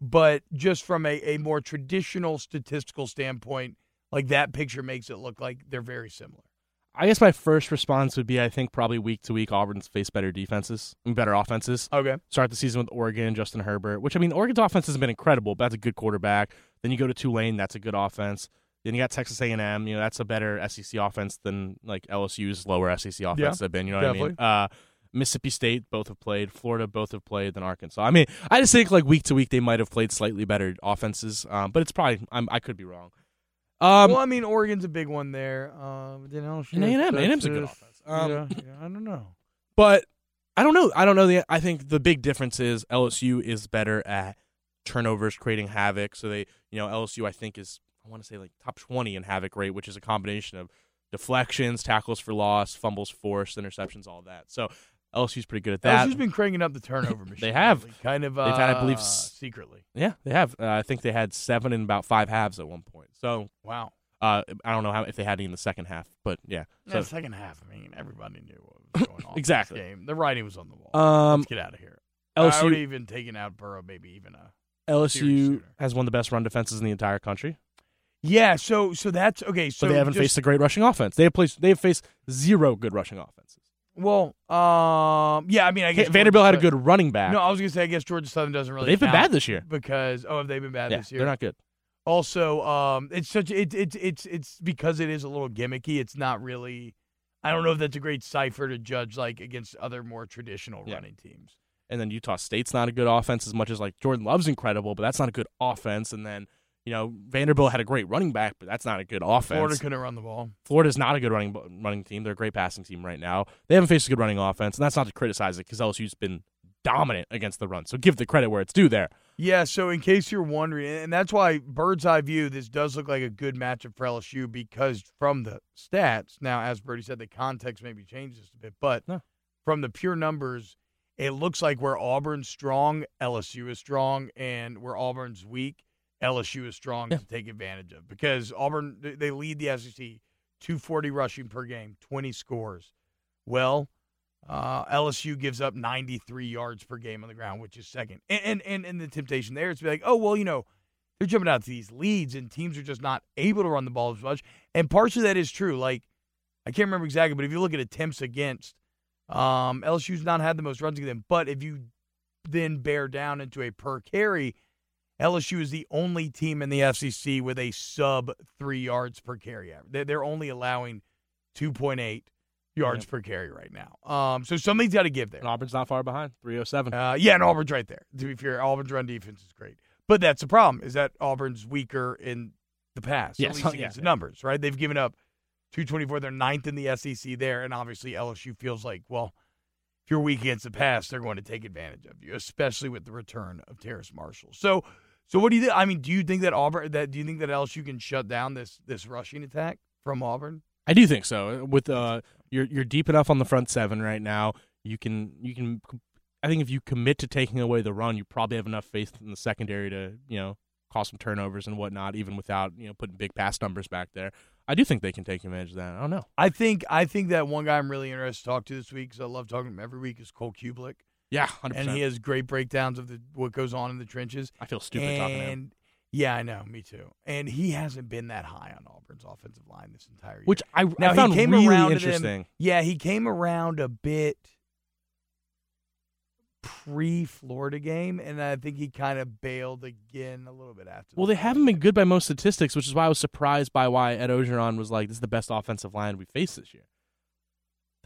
A: but just from a, a more traditional statistical standpoint, like that picture makes it look like they're very similar.
B: I guess my first response would be I think probably week to week Auburn's face better defenses and better offenses.
A: Okay.
B: Start the season with Oregon, Justin Herbert, which I mean Oregon's offense has been incredible. But that's a good quarterback. Then you go to Tulane, that's a good offense. Then you got Texas A&M, you know that's a better SEC offense than like LSU's lower SEC offense have been. You know what I mean? Uh, Mississippi State both have played, Florida both have played, then Arkansas. I mean, I just think like week to week they might have played slightly better offenses, um, but it's probably I'm, I could be wrong. Um,
A: well, I mean, Oregon's a big one there. Um, then
B: and A&M, A&M's a good offense. Um,
A: yeah, yeah, I don't know.
B: But I don't know. I don't know. The I think the big difference is LSU is better at turnovers, creating havoc. So they, you know, LSU I think is I want to say like top twenty in havoc rate, which is a combination of deflections, tackles for loss, fumbles forced, interceptions, all that. So LSU's pretty good at that.
A: LSU's been cranking up the turnover [laughs] machine.
B: They have.
A: lately, kind of. Uh,
B: They've had, I believe, s-
A: secretly.
B: yeah, they have. Uh, I think they had seven in about five halves at one point. So
A: Wow.
B: uh, I don't know how if they had any in the second half, but yeah.
A: So,
B: So
A: second half, I mean, everybody knew what was [coughs] going on.
B: Exactly.
A: game. The writing was on the wall.
B: um,
A: Let's get out of here. I would
B: LSU
A: even taken out Burrow, maybe even a.
B: LSU has one of the best run defenses in the entire country.
A: Yeah. So so that's okay. So
B: but they haven't
A: just-
B: faced a great rushing offense. They have placed, they have faced zero good rushing offenses.
A: Well, um, yeah. I mean, I guess
B: Vanderbilt had a good running back.
A: No, I was gonna say I guess Georgia Southern doesn't really.
B: they've been
A: count
B: bad this year.
A: because oh, have they been bad
B: yeah,
A: this year?
B: they're not good.
A: Also, um, it's such it's it's it's it's because it is a little gimmicky. It's not really. I don't know if that's a great cipher to judge like against other more traditional
B: Yeah.
A: running teams.
B: And then Utah State's not a good offense as much as like Jordan Love's incredible, but that's not a good offense. And then you know Vanderbilt had a great running back, but that's not a good offense.
A: Florida couldn't run the ball.
B: Florida's not a good running running team. They're a great passing team right now. They haven't faced a good running offense, and that's not to criticize it because LSU's been dominant against the run. So give the credit where it's due there.
A: Yeah, so in case you're wondering, and that's why bird's eye view, this does look like a good matchup for LSU because from the stats, now as Birdie said, the context maybe changes a bit, but
B: No.
A: from the pure numbers, it looks like where Auburn's strong, LSU is strong, and where Auburn's weak, LSU is strong
B: Yeah.
A: to take advantage of because Auburn they- lead the SEC 240 rushing per game, 20 scores. Well, uh, LSU gives up 93 yards per game on the ground, which is second. And, and and and the temptation there is to be like, oh well, you know, they're jumping out to these leads, and teams are just not able to run the ball as much. And partially that is true. Like I can't remember exactly, but if you look at attempts against, um, LSU's not had the most runs against them. But if you then bear down into a per carry, LSU is the only team in the SEC with a sub three yards per carry. average. They're, only allowing 2.8 yards per carry right now. Um, so something's got to give there.
B: And Auburn's not far behind, three oh seven.
A: Uh, yeah, and Auburn's right there. To be fair, Auburn's run defense is great, but that's the problem: is that Auburn's weaker in the past,
B: Yes,
A: at least
B: yeah, [laughs]
A: against the numbers. Right? They've given up 224. They're ninth in the SEC there, and obviously LSU feels like, well, if you're weak against the pass, they're going to take advantage of you, especially with the return of Terrace Marshall. So, so what do you think? I mean, do you think that Auburn? That do you think that LSU can shut down this this rushing attack from Auburn?
B: I do think so. With uh, you're you're deep enough on the front seven right now. You can you can. I think if you commit to taking away the run, you probably have enough faith in the secondary to you know cause some turnovers and whatnot, even without you know putting big pass numbers back there. I do think they can take advantage of that. I don't know.
A: I think I think that one guy I'm really interested to talk to this week because I love talking to him every week is Cole Cubelic.
B: Yeah, hundred
A: and he has great breakdowns of the what goes on in the trenches.
B: I feel stupid talking to him.
A: and yeah, I know, me too. And he hasn't been that high on Auburn's offensive line this entire year.
B: Which I,
A: now
B: I found
A: he came
B: really
A: around them-
B: interesting.
A: yeah, he came around a bit pre Florida game, and I think he kind of bailed again a little bit after.
B: Well, they haven't been good by most statistics, which is why I was surprised by why Ed Orgeron was like, "This is the best offensive line we faced this year."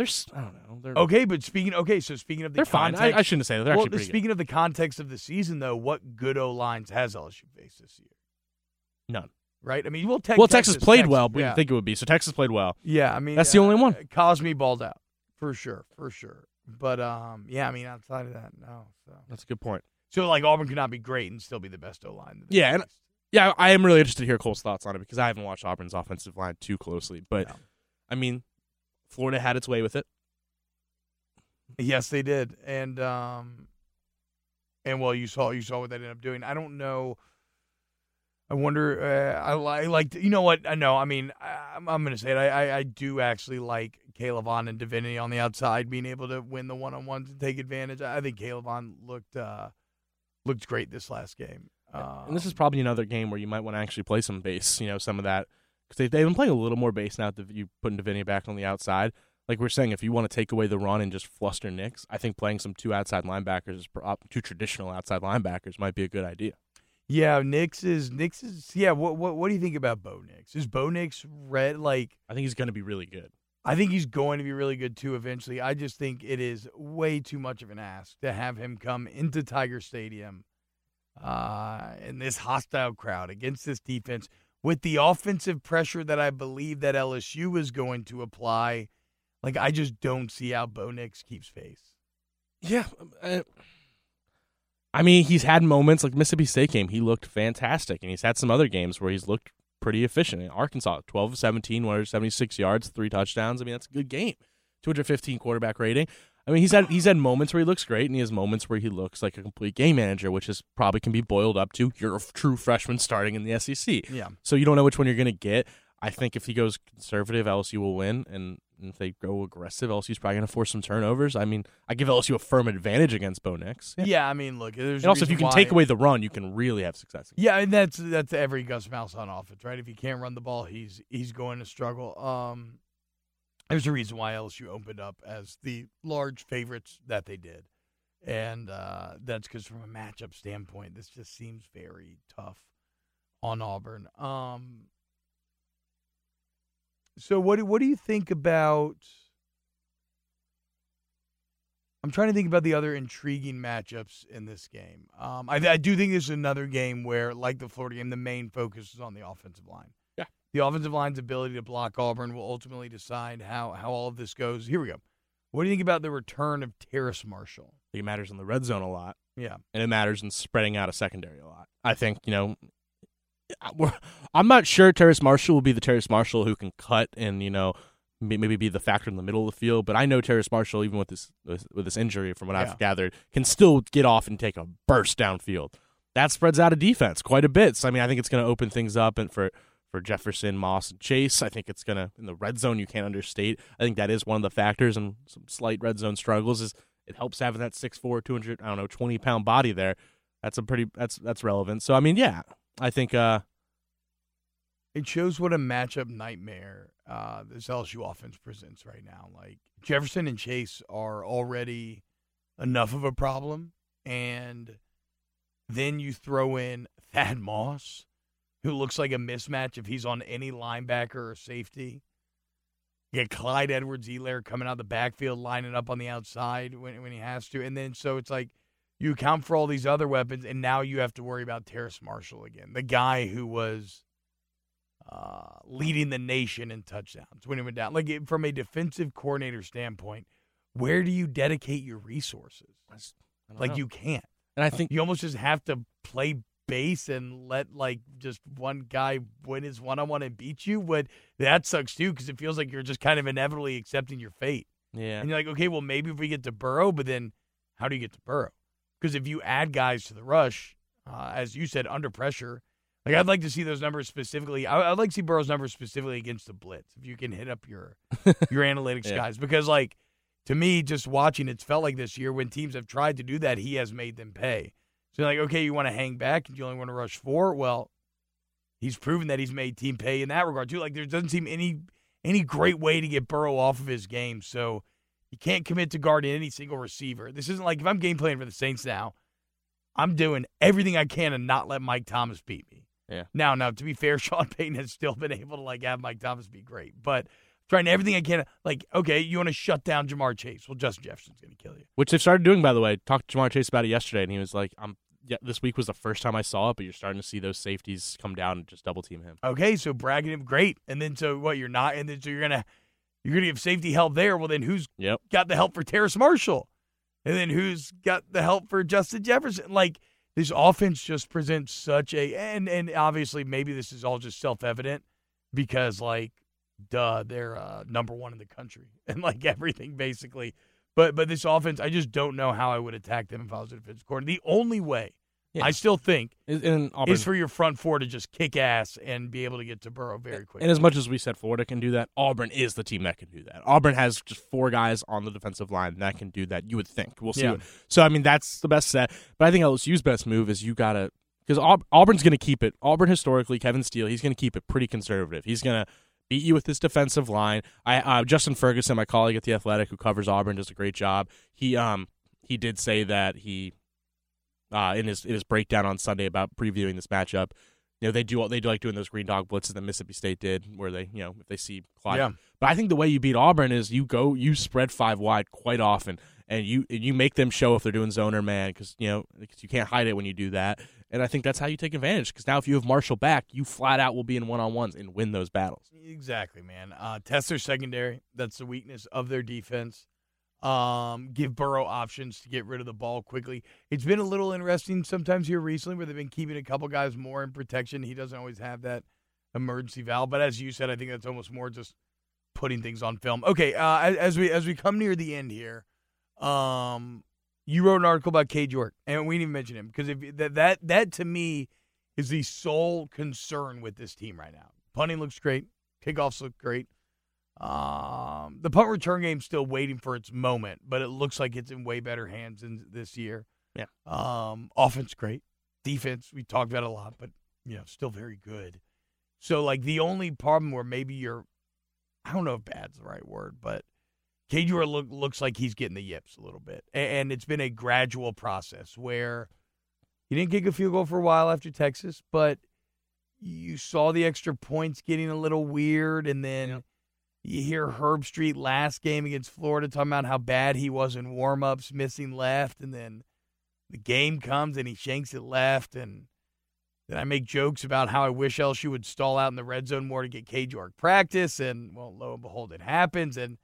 B: There's, I don't know, they're
A: Okay, but speaking okay, so speaking of the
B: they're fine. I, I shouldn't say that. They're
A: well,
B: actually pretty
A: speaking of the context of the season, though, what good O lines has LSU faced this year?
B: None.
A: Right? I mean, well, Tex-
B: well, Texas, played
A: Texas,
B: well, but we
A: yeah.
B: didn't think it would be. So Texas played well.
A: Yeah, I mean
B: That's the only
A: uh,
B: one.
A: Cosme balled out for sure, for sure. But um, yeah, I mean outside of that, no. So,
B: That's a good point.
A: so like Auburn could not be great and still be the best O line.
B: Yeah, and- Yeah, I am really interested to hear Cole's thoughts on it because I haven't watched Auburn's offensive line too closely. But
A: No.
B: I mean, Florida had its way with it.
A: yes, they did, and um, and well, you saw you saw what they ended up doing. I don't know. I wonder. Uh, I like like you know what? I know. I mean, I, I'm, I'm going to say it. I, I I do actually like Caleb and Divinity on the outside being able to win the one on ones to take advantage. I think Caleb looked uh, looked great this last game.
B: and this is
A: Um,
B: probably another game where you might want to actually play some base. You know, some of that because they, they've been playing a little more base now that you putting Divinity back on the outside. Like we're saying, if you want to take away the run and just fluster Nix, I think playing some two outside linebackers, two traditional outside linebackers, might be a good idea.
A: Yeah, Nix is Nix is yeah. What what what do you think about Bo Nix? Is Bo Nix red? Like
B: I think he's going to be really good.
A: I think he's going to be really good too eventually. I just think it is way too much of an ask to have him come into Tiger Stadium uh, in this hostile crowd against this defense with the offensive pressure that I believe that LSU is going to apply. Like I just don't see how Bo Nix keeps face.
B: Yeah. uh, I mean, he's had moments like Mississippi State game. He looked fantastic, and he's had some other games where he's looked pretty efficient. In Arkansas, 12 of 17, 176 yards, three touchdowns. I mean, that's a good game. 215 quarterback rating. I mean, he's had he's had moments where he looks great, and he has moments where he looks like a complete game manager, which is probably can be boiled up to you're a true freshman starting in the SEC.
A: Yeah.
B: So you don't know which one you're going to get. I think if he goes conservative, LSU will win, and if they go aggressive, LSU's probably going to force some turnovers. I mean, I give LSU a firm advantage against Bo Nix.
A: Yeah, I mean, look, there's
B: And also, if you can take away the run, you can really have success.
A: Yeah, and that's that's every Gus Malzahn offense, right? If he can't run the ball, he's he's going to struggle. Um, there's a reason why LSU opened up as the large favorites that they did, and uh, that's because from a matchup standpoint, this just seems very tough on Auburn. Um, so what do, what do you think about? I'm trying to think about the other intriguing matchups in this game. Um, I, I do think this is another game where, like the Florida game, the main focus is on the offensive line. The offensive line's ability to block Auburn will ultimately decide how, how all of this goes. Here we go. What do you think about the return of Terrace Marshall?
B: I think it matters in the red zone a lot,
A: Yeah.
B: and it matters in spreading out a secondary a lot. I think you know, I'm not sure Terrace Marshall will be the Terrace Marshall who can cut and you know maybe be the factor in the middle of the field. But I know Terrace Marshall, even with this with, with this injury, from what
A: Yeah.
B: I've gathered, can still get off and take a burst downfield. That spreads out a defense quite a bit. So I mean, I think it's going to open things up and for. For Jefferson, Moss, and Chase, I think it's gonna in the red zone. You can't understate. I think that is one of the factors and some slight red zone struggles. Is it helps having that 6'4", 200, I don't know, twenty pound body there. That's a pretty that's that's relevant. So I mean, yeah, I think uh
A: It shows what a matchup nightmare uh, this LSU offense presents right now. Like Jefferson and Chase are already enough of a problem, and then you throw in Thad Moss, who looks like a mismatch if he's on any linebacker or safety. You get Clyde Edwards Helaire coming out the backfield, lining up on the outside when when he has to, and then so it's like you account for all these other weapons, and now you have to worry about Terrace Marshall again, the guy who was uh, leading the nation in touchdowns when he went down. Like it- from a defensive coordinator standpoint, where do you dedicate your resources? Like
B: know.
A: you can't.
B: and I think
A: You almost just have to play base and let like just one guy win his one on one and beat you. But that sucks too because it feels like you're just kind of inevitably accepting your fate.
B: yeah,
A: And you're like, okay, well maybe if we get to Burrow, but then how do you get to Burrow? Because if you add guys to the rush, uh, as you said, under pressure, like I'd like to see those numbers specifically. I, I'd like to see Burrow's numbers specifically against the blitz. If you can hit up your [laughs] your analytics
B: Yeah.
A: guys, because like to me, just watching, it's felt like this year when teams have tried to do that, he has made them pay. So like, okay, you want to hang back and you only want to rush four. Well, he's proven that he's made team pay in that regard too. Like there doesn't seem any any great way to get Burrow off of his game. So you can't commit to guarding any single receiver. This isn't like if I'm game playing for the Saints now, I'm doing everything I can to not let Mike Thomas beat me.
B: Yeah.
A: Now, now to be fair, [laughs] Sean Payton has still been able to like have Mike Thomas be great, but trying everything I can. Like, okay, you want to shut down Ja'Marr Chase? Well, Justin Jefferson's going to kill you.
B: which they've started doing by the way. Talked to Ja'Marr Chase about it yesterday, and he was like, "I'm yeah, this week was the first time I saw it, but you're starting to see those safeties come down and just double team him."
A: Okay, so bragging him, great, and then so what? You're not, and then so you're gonna you're gonna give safety help there. Well, then who's
B: Yep.
A: got the help for Terrace Marshall? And then who's got the help for Justin Jefferson? Like this offense just presents such a and and obviously maybe this is all just self evident because like duh, they're uh, number one in the country [laughs] and like everything basically. But but this offense, I just don't know how I would attack them if I was a defensive coordinator. The only way
B: Yeah.
A: I still think
B: And
A: is for your front four to just kick ass and be able to get to Burrow very quickly.
B: and as much as we said Florida can do that, Auburn is the team that can do that. Auburn has just four guys on the defensive line that can do that. You would think. We'll see.
A: Yeah.
B: So I mean, that's the best set. But I think LSU's best move is you gotta because Auburn's going to keep it. Auburn historically, Kevin Steele, he's going to keep it pretty conservative. He's going to beat you with this defensive line. I uh, Justin Ferguson, my colleague at the Athletic, who covers Auburn, does a great job. He um he did say that he uh in his in his breakdown on Sunday about previewing this matchup. You know they do they do like doing those green dog blitzes that Mississippi State did, where they you know if they see Clyde.
A: Yeah.
B: But I think the way you beat Auburn is you go you spread five wide quite often, and you and you make them show if they're doing zone or man because you know because you can't hide it when you do that. And I think that's how you take advantage because now if you have Marshall back, you flat out will be in one on ones and win those battles.
A: Exactly, man. Uh, test their secondary. That's the weakness of their defense. Um, give Burrow options to get rid of the ball quickly. It's been a little interesting sometimes here recently where they've been keeping a couple guys more in protection. He doesn't always have that emergency valve, but as you said, I think that's almost more just putting things on film. Okay, uh, as, we as we come near the end here, um, you wrote an article about Cade York, and we didn't even mention him because if that that that to me is the sole concern with this team right now. Punting looks great, kickoffs look great. Um, the punt return game's still waiting for its moment, but it looks like it's in way better hands in this year.
B: Yeah.
A: Um, offense great, defense we talked about a lot, but you know still very good. So like the only problem where maybe you're, I don't know if bad's the right word, but Cade York look, looks like he's getting the yips a little bit, and it's been a gradual process where he didn't kick a field goal for a while after Texas, but you saw the extra points getting a little weird, and then. You hear Herbstreit last game against Florida talking about how bad he was in warmups, missing left, and then the game comes and he shanks it left, and then I make jokes about how I wish LSU would stall out in the red zone more to get Cade York practice, and well, lo and behold, it happens, and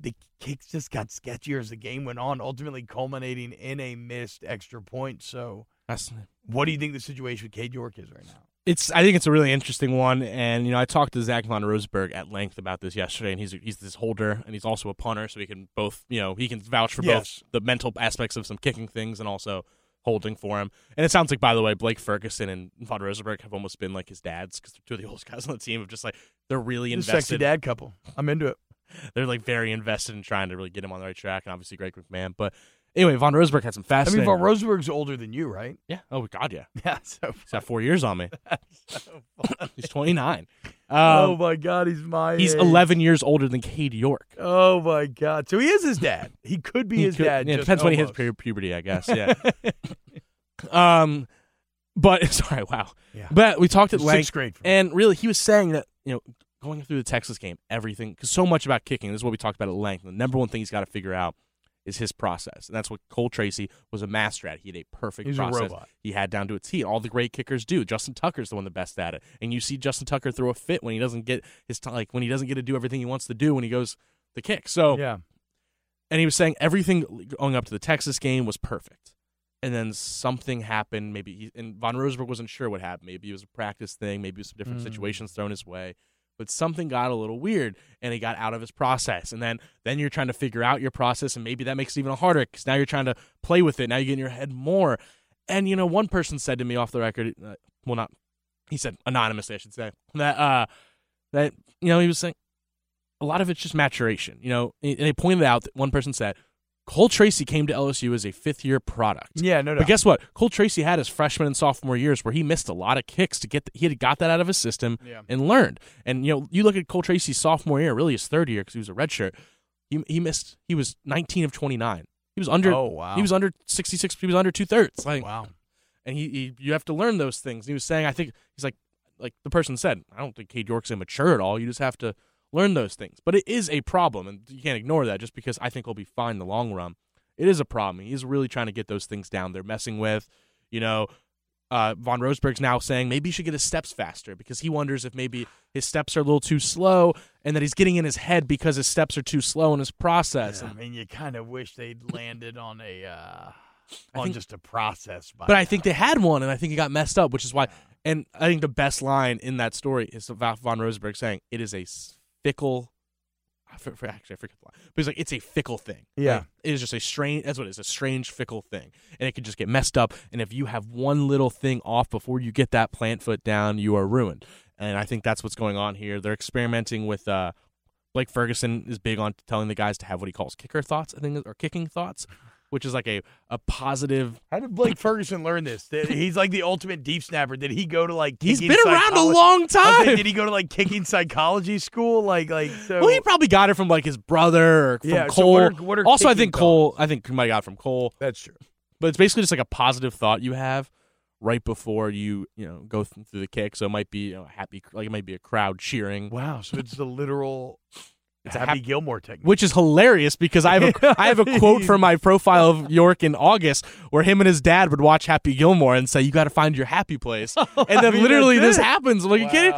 A: the kicks just got sketchier as the game went on, ultimately culminating in a missed extra point. So,
B: That's
A: what do you think the situation with Cade York is right now?
B: it's I think it's a really interesting one, and you know I talked to Zach von Rosenberg at length about this yesterday, and he's he's this holder and he's also a punter, so he can both you know he can vouch for
A: Yes.
B: both the mental aspects of some kicking things and also holding for him. And it sounds like by the way Blake Ferguson and von Rosenberg have almost been like his dads because they're two of the oldest guys on the team. Of just like they're really
A: The sexy
B: invested.
A: dad couple. I'm into it. [laughs]
B: They're like very invested in trying to really get him on the right track, and obviously Greg McMahon. But anyway, von Rosenberg had some fast.
A: I mean. Von Rosenberg's older than you, right?
B: yeah. Oh God, yeah. [laughs]
A: Yeah. So,
B: He's got four years on me. [laughs]
A: so.
B: He's twenty nine.
A: oh
B: Um,
A: my God, he's my.
B: he's
A: age.
B: eleven years older than Cade York.
A: Oh my God! So he is his dad. He could be
B: He
A: his
B: could-
A: dad.
B: Yeah, it
A: just
B: depends when he hits pu- puberty, I guess. Yeah. um, but sorry, wow.
A: Yeah.
B: But we talked at
A: Sixth
B: length,
A: grade.
B: and really, he was saying that you know going through the Texas game, everything because so much about kicking. This is what we talked about at length. The number one thing he's got to figure out is his process, and that's what Cole Tracy was a master at. He had a perfect
A: He's a
B: process.
A: robot.
B: He had down to a T. All the great kickers do. Justin Tucker's the one the best at it, and you see Justin Tucker throw a fit when he doesn't get his t- like when he doesn't get to do everything he wants to do when he goes the kick. So
A: yeah.
B: and he was saying everything going up to the Texas game was perfect. And then something happened. Maybe he, and Von Rosenberg wasn't sure what happened. Maybe it was a practice thing. Maybe it was some different
A: Mm.
B: situations thrown his way. But something got a little weird, and he got out of his process. And then, then you're trying to figure out your process, and maybe that makes it even harder because now you're trying to play with it. Now you get in your head more. And you know, one person said to me off the record, uh, well, not he said anonymously, I should say that uh, that you know he was saying a lot of it's just maturation. You know, and they pointed out that one person said Cole Tracy came to LSU as a fifth year product.
A: Yeah. No. No.
B: But guess what? Cole Tracy had his freshman and sophomore years where he missed a lot of kicks to get the, he had got that out of his system
A: Yeah.
B: and learned. And you know, you look at Cole Tracy's sophomore year, really his third year because he was a redshirt. He he missed. He was 19 of 29. He was under.
A: Oh wow.
B: He was under 66. He was under two thirds. Like
A: wow.
B: and he, he you have to learn those things. He was saying, I think he's like like the person said, I don't think Cade York's immature at all. You just have to learn those things. But it is a problem, and you can't ignore that just because I think he'll be fine in the long run. It is a problem. He's really trying to get those things down. They're messing with, you know, uh, Von Rosenberg's now saying maybe he should get his steps faster because he wonders if maybe his steps are a little too slow and that he's getting in his head because his steps are too slow in his process.
A: Yeah, I mean, you kind of wish they'd landed on a uh,
B: I
A: on
B: think-
A: just a process. By
B: But I think they had one, and I think it got messed up, which is why. And I think the best line in that story is about Von Rosenberg saying, "It is a fickle." I for, for- actually, I forget the line, but he's like, "It's a fickle thing."
A: Yeah.
B: Like, it is just a strange. That's what it is. A strange, fickle thing, and it can just get messed up. And if you have one little thing off before you get that plant foot down, you are ruined. And I think that's what's going on here. They're experimenting with. Uh, Blake Ferguson is big on telling the guys to have what he calls kicker thoughts, I think, or kicking thoughts, which is like a, a positive
A: How did Blake Ferguson learn this? He's like the ultimate deep snapper. Did he go to like?
B: He's been around a long
A: I was like,
B: time.
A: did he go to like kicking psychology school? Like, like so.
B: well, he probably got it from like his brother or from
A: Yeah, so
B: Cole.
A: what are- what are
B: also, I think Cole. I think he might have got it from Cole.
A: That's true.
B: But it's basically just like a positive thought you have right before you you know go through the kick. So it might be you know, happy, like it might be a crowd cheering.
A: Wow. So it's the literal It's a Happy Gilmore technique.
B: which is hilarious because I have a I have a [laughs] quote from my profile of York in August where him and his dad would watch Happy Gilmore and say, "You got to find your happy place," [laughs] and
A: I
B: then
A: mean,
B: literally this happens. I'm like, you kidding?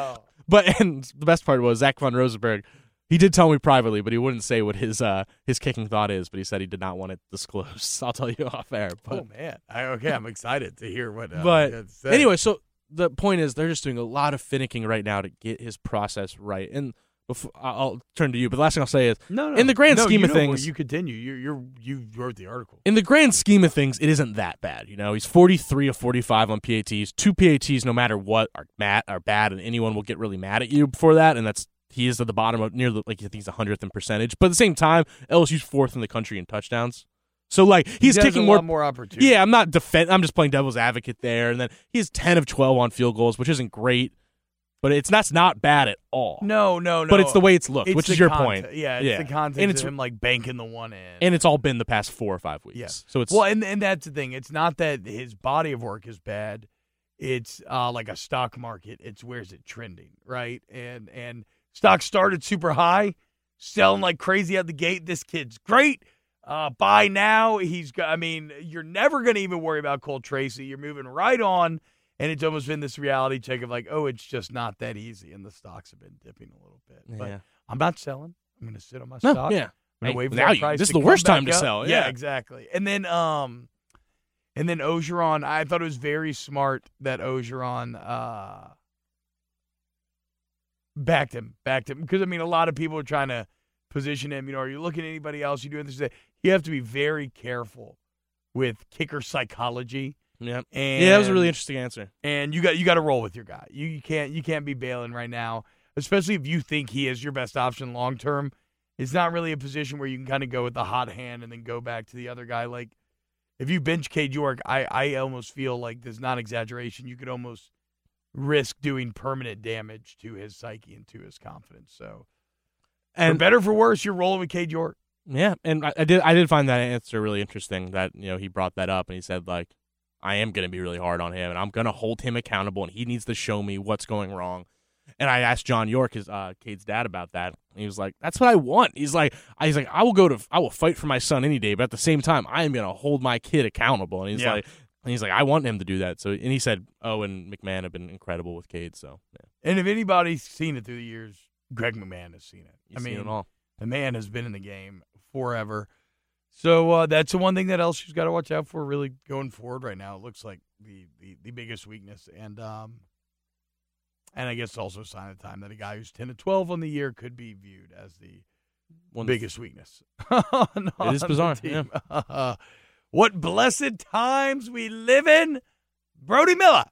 B: But [laughs] and the best part was Zach von Rosenberg. He did tell me privately, but he wouldn't say what his uh his kicking thought is. But he said he did not want it disclosed. I'll tell you off air. But
A: Oh man. I, okay, I'm excited to hear what. Uh,
B: But
A: you had to say.
B: anyway, so the point is they're just doing a lot of finicking right now to get his process right. And before, I'll turn to you, but the last thing I'll say is
A: no, no.
B: in the grand
A: No,
B: scheme
A: you
B: of things-
A: you continue. You you're you wrote the article.
B: in the grand scheme of things, it isn't that bad. You know, he's 43 of 45 on PATs. Two PATs, no matter what, are mad are bad, and anyone will get really mad at you for that. And that's he is at the bottom of near the like I think he's a hundredth in percentage. But at the same time, LSU's fourth in the country in touchdowns. So like he's
A: He
B: taking more.
A: more opportunity.
B: yeah, I'm not defend. I'm just playing devil's advocate there. And then he's 10 of 12 on field goals, which isn't great, but it's that's not bad at all.
A: No, no, no.
B: but it's the way it's looked,
A: It's
B: which
A: the
B: is your
A: content.
B: point.
A: Yeah, it's
B: Yeah.
A: the context
B: And it's-
A: of him like banking the one in.
B: And it's all been the past four or five weeks.
A: Yeah.
B: So it's
A: well, and and that's the thing. It's not that his body of work is bad. It's uh, like a stock market. It's where's it trending, right? And and stock started super high, selling like crazy out the gate. This kid's great. Uh, buy now. He's got. I mean, you're never gonna even worry about Cole Tracy. You're moving right on, and it's almost been this reality check of like, oh, it's just not that easy, and the stocks have been dipping a little bit. But
B: yeah.
A: I'm not selling. I'm gonna sit on my
B: No,
A: stock.
B: yeah.
A: I'm gonna
B: Hey,
A: wait
B: now
A: price
B: this is the worst time to
A: up.
B: sell.
A: Yeah,
B: Yeah.
A: exactly. And then um, and then Orgeron, I thought it was very smart that Orgeron uh backed him, backed him because I mean a lot of people are trying to position him. You know, are you looking at anybody else? You doing this? You have to be very careful with kicker psychology.
B: Yeah.
A: And
B: Yeah, that was a really interesting answer.
A: and you got you got to roll with your guy. You, you can't you can't be bailing right now, especially if you think he is your best option long term. It's not really a position where you can kind of go with the hot hand and then go back to the other guy. Like if you bench Cade York, I I almost feel like there's not exaggeration. You could almost risk doing permanent damage to his psyche and to his confidence. So for
B: And
A: better for worse, you're rolling with Cade York.
B: yeah, and I, I did I did find that answer really interesting that, you know, he brought that up and he said like I am going to be really hard on him and I'm going to hold him accountable and he needs to show me what's going wrong. And I asked John York, his uh, Cade's dad, about that. And he was like, "That's what I want." He's like, "I he's like, I will go to, I will fight for my son any day, but at the same time, I am gonna hold my kid accountable." And he's
A: Yeah.
B: like, and he's like, "I want him to do that." So, and he said, "Oh, and McMahon have been incredible with Cade." So, yeah,
A: And if anybody's seen it through the years, Greg McMahon has seen it.
B: you've
A: I
B: seen
A: mean,
B: it all.
A: The man has been in the game forever. So uh, that's the one thing that LSU's got to watch out for really going forward right now. It looks like the, the, the biggest weakness. And um, and I guess also a sign of the time that a guy who's 10 to 12 on the year could be viewed as the
B: One
A: biggest weakness. [laughs] on-
B: It is
A: on the
B: bizarre, [laughs]
A: what blessed times we live in. Brody Miller.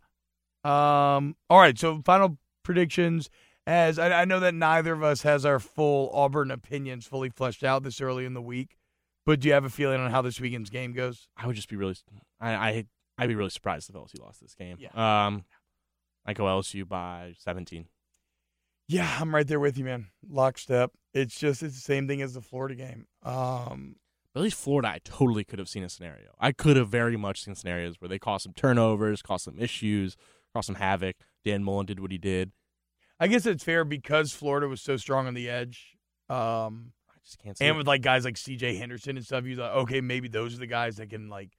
A: Um, all right, so final predictions. As I, I know that neither of us has our full Auburn opinions fully fleshed out this early in the week, but do you have a feeling on how this weekend's game goes?
B: I would just be really, I, I, I'd be really surprised if LSU lost this game.
A: Yeah.
B: Um, I go LSU by 17.
A: Yeah, I'm right there with you, man. Lockstep. It's just it's the same thing as the Florida game. Um,
B: But at least Florida, I totally could have seen a scenario. I could have very much seen scenarios where they caused some turnovers, caused some issues, caused some havoc. Dan Mullen did what he did.
A: I guess it's fair because Florida was so strong on the edge. Um,
B: just can't see.
A: And
B: it.
A: with like guys like C.J. Henderson and stuff, you thought, okay, maybe those are the guys that can like. [laughs]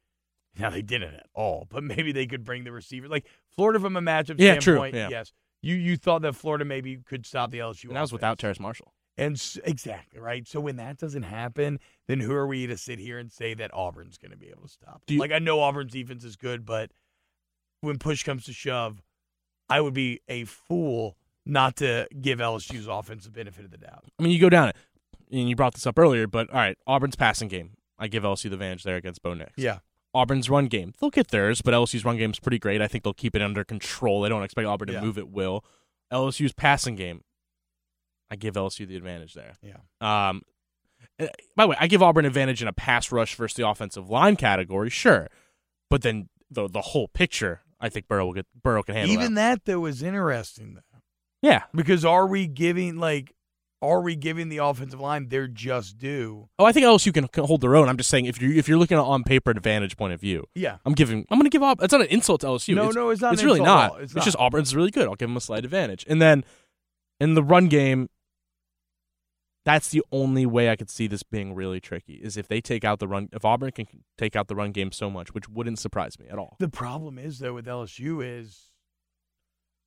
A: Now they didn't at all, but maybe they could bring the receiver. Like Florida from a matchup
B: Yeah, true,
A: standpoint,
B: yeah.
A: yes. You you thought that Florida maybe could stop the LSU.
B: and that was without
A: offense.
B: Terrace Marshall.
A: And s- exactly right. So when that doesn't happen, then who are we to sit here and say that Auburn's going to be able to stop?
B: You-
A: like I know Auburn's defense is good, but when push comes to shove, I would be a fool not to give LSU's offense the benefit of the doubt.
B: I mean, you go down it, and you brought this up earlier, but all right, Auburn's passing game. I give LSU the advantage there against Bo Nix.
A: Yeah.
B: Auburn's run game. They'll get theirs, but LSU's run game is pretty great. I think they'll keep it under control. They don't expect Auburn to
A: Yeah.
B: move at will. LSU's passing game. I give LSU the advantage there.
A: Yeah.
B: Um, uh, by the way, I give Auburn advantage in a pass rush versus the offensive line category, sure, but then the the whole picture, I think Burrow will get Burrow can handle
A: Even
B: that.
A: that though is interesting though.
B: Yeah.
A: Because are we giving like are we giving the offensive line their just due?
B: Oh, I think LSU can, can hold their own. I'm just saying if you if you're looking at on paper advantage point of view,
A: Yeah.
B: I'm giving. I'm going to give up. It's not an insult to LSU.
A: No,
B: it's,
A: no, it's not.
B: It's
A: an
B: really not.
A: all.
B: It's,
A: not.
B: just Auburn's really good. I'll give them a slight advantage. And then in the run game, that's the only way I could see this being really tricky is if they take out the run. If Auburn can take out the run game so much, which wouldn't surprise me at all.
A: The problem is though with LSU is,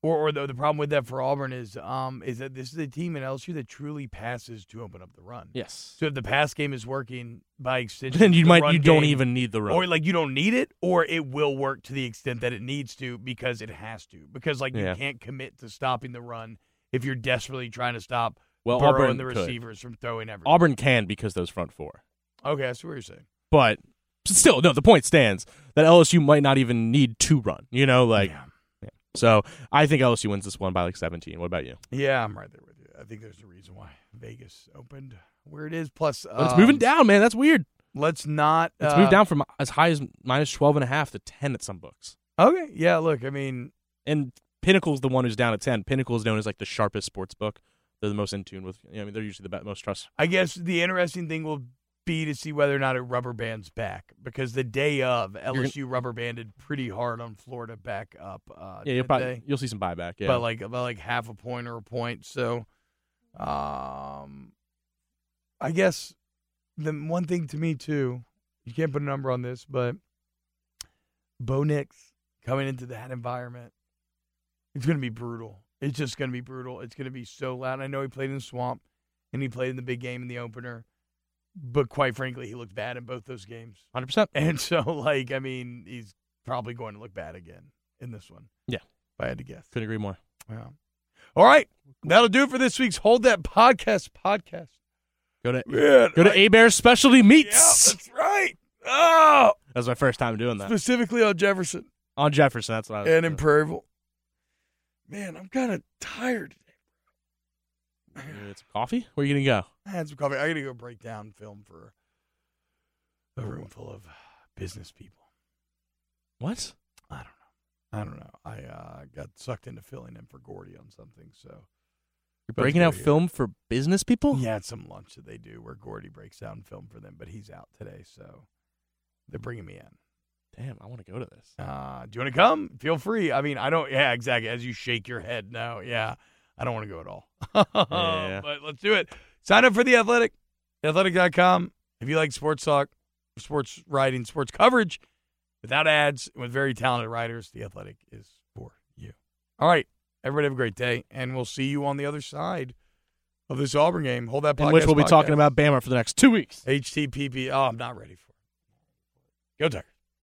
A: or or the, the problem with that for Auburn is, um, is that this is a team in LSU that truly passes to open up the run.
B: Yes.
A: So if the pass game is working by extension,
B: Then you
A: the
B: might you don't even need the run.
A: or like you don't need it, or it will work to the extent that it needs to because it has to. Because like
B: Yeah.
A: you can't commit to stopping the run if you're desperately trying to stop
B: well,
A: Burrow
B: Auburn
A: and the
B: could.
A: receivers from throwing everything.
B: Auburn can because those front four.
A: Okay, that's what you're saying.
B: But still, no. The point stands that LSU might not even need to run. You know, like
A: yeah.
B: So. I think LSU wins this one by like 17. What about you?
A: yeah, I'm right there with you. I think there's a reason why Vegas opened where it is. Plus,
B: But it's
A: um,
B: moving down, man. That's weird.
A: Let's not.
B: It's
A: uh,
B: moved down from as high as minus 12 and a half to 10 at some books.
A: Okay, yeah. Look, I mean,
B: And Pinnacle's the one who's down at 10. Pinnacle is known as like the sharpest sports book. They're the most in tune with. You know, I mean, they're usually the most trust.
A: I guess the interesting thing will be to see whether or not it rubber bands back because the day of LSU rubber banded pretty hard on Florida back up. Uh,
B: Yeah, you'll probably you'll see some buyback. Yeah,
A: but like about like half a point or a point. So, um, I guess the one thing to me too, you can't put a number on this, but Bo Nix coming into that environment, it's going to be brutal. It's just going to be brutal. It's going to be so loud. I know he played in the swamp and he played in the big game in the opener, but quite frankly, he looked bad in both those games.
B: 100. percent
A: And [laughs] so, like, I mean, he's probably going to look bad again in this one.
B: Yeah.
A: if I had to guess.
B: Couldn't agree more.
A: Yeah. All right. That'll do it for this week's Hold That Podcast podcast.
B: Go to
A: Man,
B: go to
A: I-
B: A Bear Specialty
A: Yeah,
B: Meats.
A: that's right. Oh,
B: that was my first time doing that
A: specifically on Jefferson
B: on Jefferson. That's what I was.
A: and in Prairieville. Man, I'm kind of tired today. [clears throat]
B: It's coffee. Where are you gonna go?
A: I had some coffee. I got to go break down film for a room full of business people.
B: What?
A: I don't know. I don't know. I uh, got sucked into filling in for Gordy on something. So
B: You're breaking out film for business people?
A: Yeah, it's some lunch that they do where Gordy breaks down film for them, but he's out today, so they're bringing me in.
B: Damn, I want to go to this.
A: Uh, do you want to come? Feel free. I mean, I don't. Yeah, exactly. As you shake your head, no, yeah, I don't want to go at all.
B: Yeah. [laughs]
A: But let's do it. Sign up for the Athletic, athletic.com. If you like sports talk, sports writing, sports coverage, without ads, with very talented writers, the Athletic is for you. All right, everybody have a great day, and we'll see you on the other side of this Auburn game. Hold that.
B: In which we'll be talking about Bama for the next two weeks.
A: HTPP. Oh, I'm not ready for it. Go Tigers.